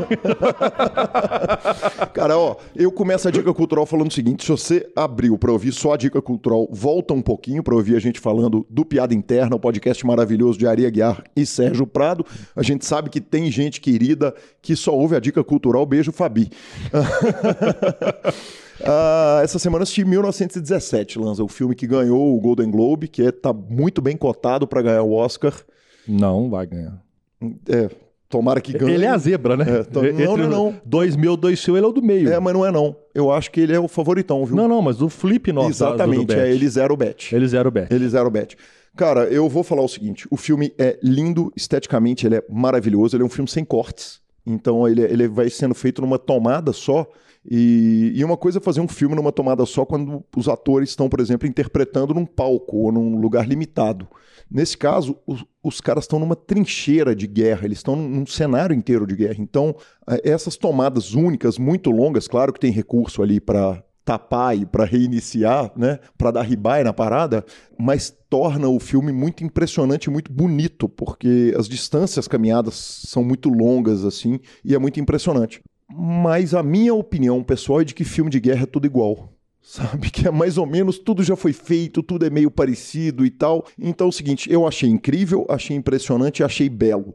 Cara, ó, eu começo a dica cultural falando o seguinte: se você abriu pra ouvir só a dica cultural, volta um pouquinho pra ouvir a gente falando do Piada Interna, o podcast maravilhoso de Aria Guiar e Sérgio Prado. A gente sabe que tem gente querida que só ouve a dica cultural. Beijo, Fabi. Ah, essa semana assisti 1917, Lanza, o filme que ganhou o Golden Globe, que é, tá muito bem cotado pra ganhar o Oscar. Não vai ganhar. É, tomara que ganhe. Ele é a zebra, né? É, tô- não, não, não. Dois meu, dois seu, ele é o do meio. É, mas não é não. Eu acho que ele é o favoritão, viu? Não, não, mas o flip nosso. Exatamente, do, do é ele zero bet. Ele zero bet. Ele zero bet. Cara, eu vou falar o seguinte: o filme é lindo, esteticamente ele é maravilhoso, ele é um filme sem cortes. Então ele, ele vai sendo feito numa tomada só. E, e uma coisa é fazer um filme numa tomada só quando os atores estão, por exemplo, interpretando num palco ou num lugar limitado. Nesse caso, os, os caras estão numa trincheira de guerra, eles estão num, cenário inteiro de guerra. Então, eh, essas tomadas únicas, muito longas, claro que tem recurso ali para tapar e para reiniciar, né, para dar ribai na parada, mas torna o filme muito impressionante, muito bonito, porque as distâncias caminhadas são muito longas assim e é muito impressionante. Mas a minha opinião pessoal é de que filme de guerra é tudo igual. Sabe? Que é mais ou menos tudo já foi feito, tudo é meio parecido e tal. Então é o seguinte, eu achei incrível, achei impressionante, achei belo.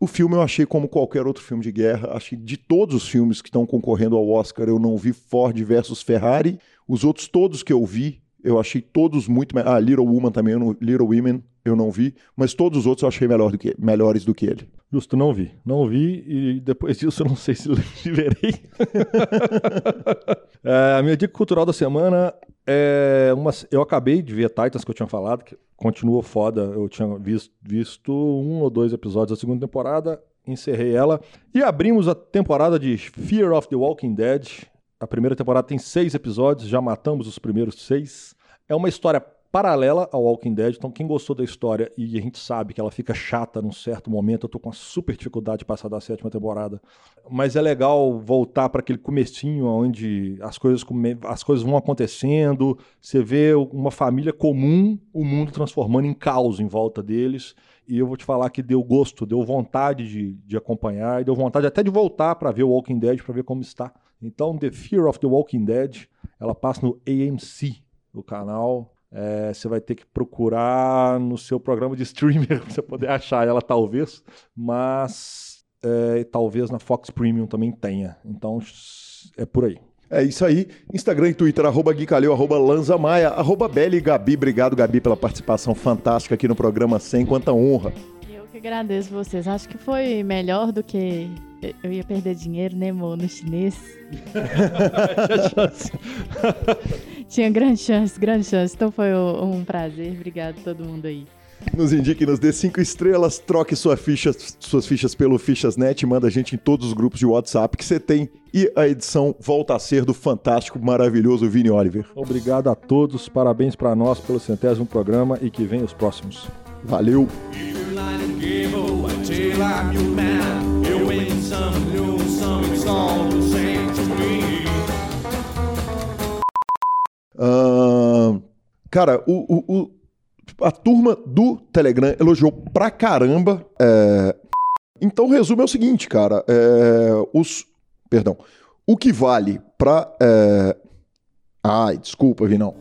O filme eu achei como qualquer outro filme de guerra. Achei de todos os filmes que estão concorrendo ao Oscar, eu não vi Ford versus Ferrari. Os outros todos que eu vi, eu achei todos muito. Ah, Little Woman também, eu não- Little Women eu não vi, mas todos os outros eu achei melhor do que, melhores do que ele. Justo, não vi. Não vi e depois disso eu não sei se verei. É, a minha dica cultural da semana é uma. Eu acabei de ver Titans que eu tinha falado, que continua foda. Eu tinha visto, visto um ou dois episódios da segunda temporada, encerrei ela. E abrimos a temporada de Fear of the Walking Dead. A primeira temporada tem seis episódios, já matamos os primeiros seis. É uma história paralela ao Walking Dead, então quem gostou da história e a gente sabe que ela fica chata num certo momento, eu tô com uma super dificuldade de passar da sétima temporada, mas é legal voltar para aquele comecinho onde as coisas, come- as coisas vão acontecendo, você vê uma família comum, o mundo transformando em caos em volta deles, e eu vou te falar que deu gosto, deu vontade de, de acompanhar, e deu vontade até de voltar para ver o Walking Dead, para ver como está. Então, The Fear of the Walking Dead, ela passa no AMC, o canal. É, você vai ter que procurar no seu programa de streamer pra você poder achar ela, talvez. Mas é, talvez na Fox Premium também tenha. Então é por aí. É isso aí. Instagram e Twitter, arroba Gui Calil, arroba Lanza Maia, arroba Beli Gabi. Obrigado, Gabi, pela participação fantástica aqui no programa Sem Quanta Honra. Eu que agradeço vocês. Acho que foi melhor do que eu ia perder dinheiro, né, Mo, no chinês. Tinha grande chance, grande chance. Então foi um um prazer. Obrigado a todo mundo aí. Nos indique, nos dê cinco estrelas, troque sua ficha, suas fichas pelo Fichasnet, manda a gente em todos os grupos de WhatsApp que você tem. E a edição volta a ser do fantástico, maravilhoso Vini Oliver. Obrigado a todos, parabéns para nós pelo centésimo programa e que venham os próximos. Valeu! Ahn, cara, o, o- o- a turma do Telegram elogiou pra caramba. é, Então, o resumo é o seguinte, cara. é, Os. Perdão. O que vale pra. é, Ai, desculpa, Vinão.